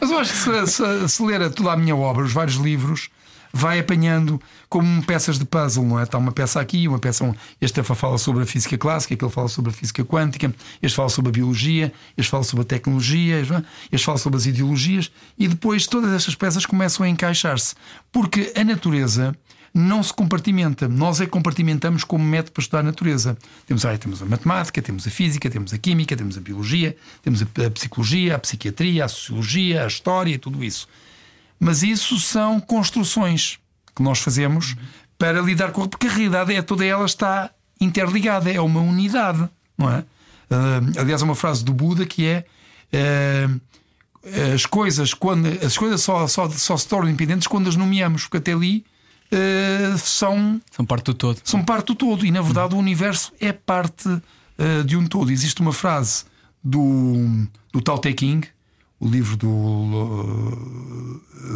Mas eu acho que se, se, se ler toda a minha obra, os vários livros, vai apanhando como peças de puzzle, não é? Está uma peça aqui, uma peça. Este fala sobre a física clássica, aquele fala sobre a física quântica, este fala sobre a biologia, este fala sobre a tecnologia, este fala sobre as ideologias, e depois todas estas peças começam a encaixar-se. Porque a natureza não se compartimenta. Nós é que compartimentamos como método para estudar a natureza. Temos, ah, temos a matemática, temos a física, temos a química, temos a biologia, temos a, psicologia, a psiquiatria, a sociologia, a história, tudo isso. Mas isso são construções que nós fazemos para lidar com. Porque a realidade é toda ela está interligada, é uma unidade, não é? Uh, aliás, é uma frase do Buda que é. Uh, as coisas quando as coisas só, só, só se tornam independentes quando as nomeamos, porque até ali uh, são são parte do todo. São parte do todo e na verdade uhum. o universo é parte de um todo. Existe uma frase do do Tao Te King o livro do,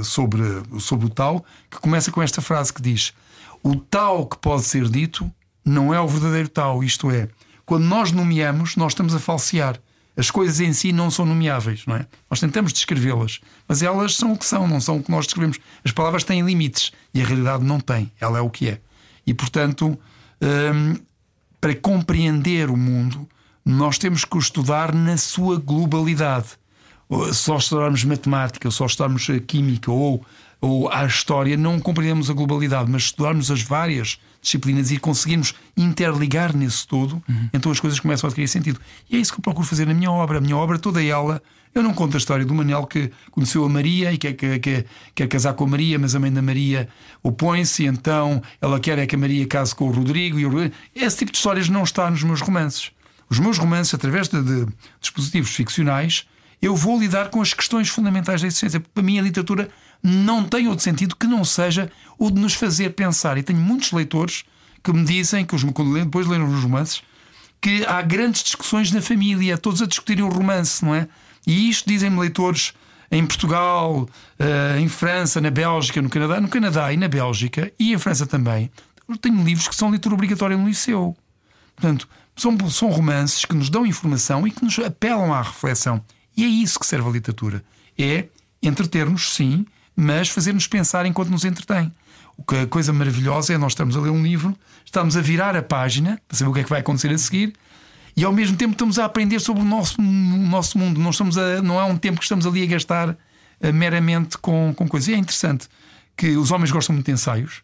sobre, sobre o tal, que começa com esta frase que diz: O tal que pode ser dito não é o verdadeiro tal, isto é, quando nós nomeamos, nós estamos a falsear. As coisas em si não são nomeáveis, não é? Nós tentamos descrevê-las, mas elas são o que são, não são o que nós descrevemos. As palavras têm limites e a realidade não tem, ela é o que é. E portanto, hum, para compreender o mundo, nós temos que o estudar na sua globalidade só estudarmos matemática, só estudarmos química ou, ou a história, não compreendemos a globalidade, mas estudarmos as várias disciplinas e conseguirmos interligar nesse todo, uhum. então as coisas começam a adquirir sentido. E é isso que eu procuro fazer na minha obra. A minha obra, toda ela, eu não conto a história do Manel que conheceu a Maria e quer, quer, quer, quer casar com a Maria, mas a mãe da Maria opõe-se, então ela quer é que a Maria case com o Rodrigo. E o. Esse tipo de histórias não está nos meus romances. Os meus romances, através de, de dispositivos ficcionais, eu vou lidar com as questões fundamentais da existência. Para mim, a literatura não tem outro sentido que não seja o de nos fazer pensar. E tenho muitos leitores que me dizem, que os, depois leram os romances, que há grandes discussões na família, todos a discutirem o romance, não é? E isto dizem-me leitores em Portugal, eh, em França, na Bélgica, no Canadá, no Canadá e na Bélgica, e em França também. Eu tenho livros que são leitura obrigatória no liceu. Portanto, são, são romances que nos dão informação e que nos apelam à reflexão. E é isso que serve a literatura. É entreter-nos, sim, mas fazer-nos pensar enquanto nos entretém. O que a coisa maravilhosa é nós estamos a ler um livro, estamos a virar a página para saber o que é que vai acontecer a seguir e ao mesmo tempo estamos a aprender sobre o nosso, o nosso mundo. Não, estamos a, não é um tempo que estamos ali a gastar uh, meramente com, com coisas. E é interessante que os homens gostam muito de ensaios.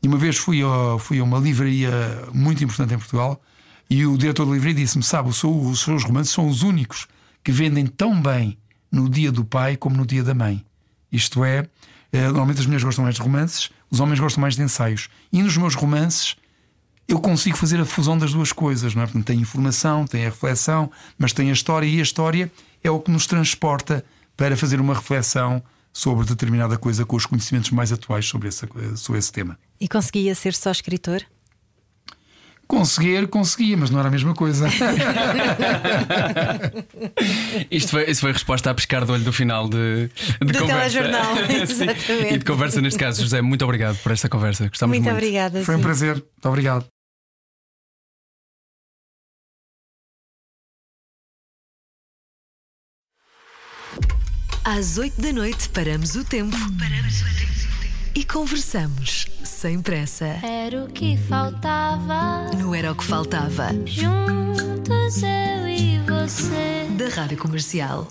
E uma vez fui a, fui a uma livraria muito importante em Portugal e o diretor da livraria disse-me: Sabe, os seus romances são os únicos que vendem tão bem no dia do pai como no dia da mãe. Isto é, eh, normalmente as mulheres gostam mais de romances, os homens gostam mais de ensaios. E nos meus romances eu consigo fazer a fusão das duas coisas, não é? Portanto, tem informação, tem a reflexão, mas tem a história, e a história é o que nos transporta para fazer uma reflexão sobre determinada coisa com os conhecimentos mais atuais sobre esse, sobre esse tema. E conseguia ser só escritor? Conseguir, conseguia, mas não era a mesma coisa. [laughs] Isto foi, isso foi a resposta a pescar do olho do final de, de do conversa. telejornal, [laughs] [laughs] exatamente. E de conversa neste caso. José, muito obrigado por esta conversa. Gostamos Muito muito. obrigada. Foi um sim. prazer. Muito obrigado. Às 8 da noite paramos o tempo. E conversamos sem pressa. Era o que faltava. Não era o que faltava. Juntos eu e você. Da Rádio Comercial.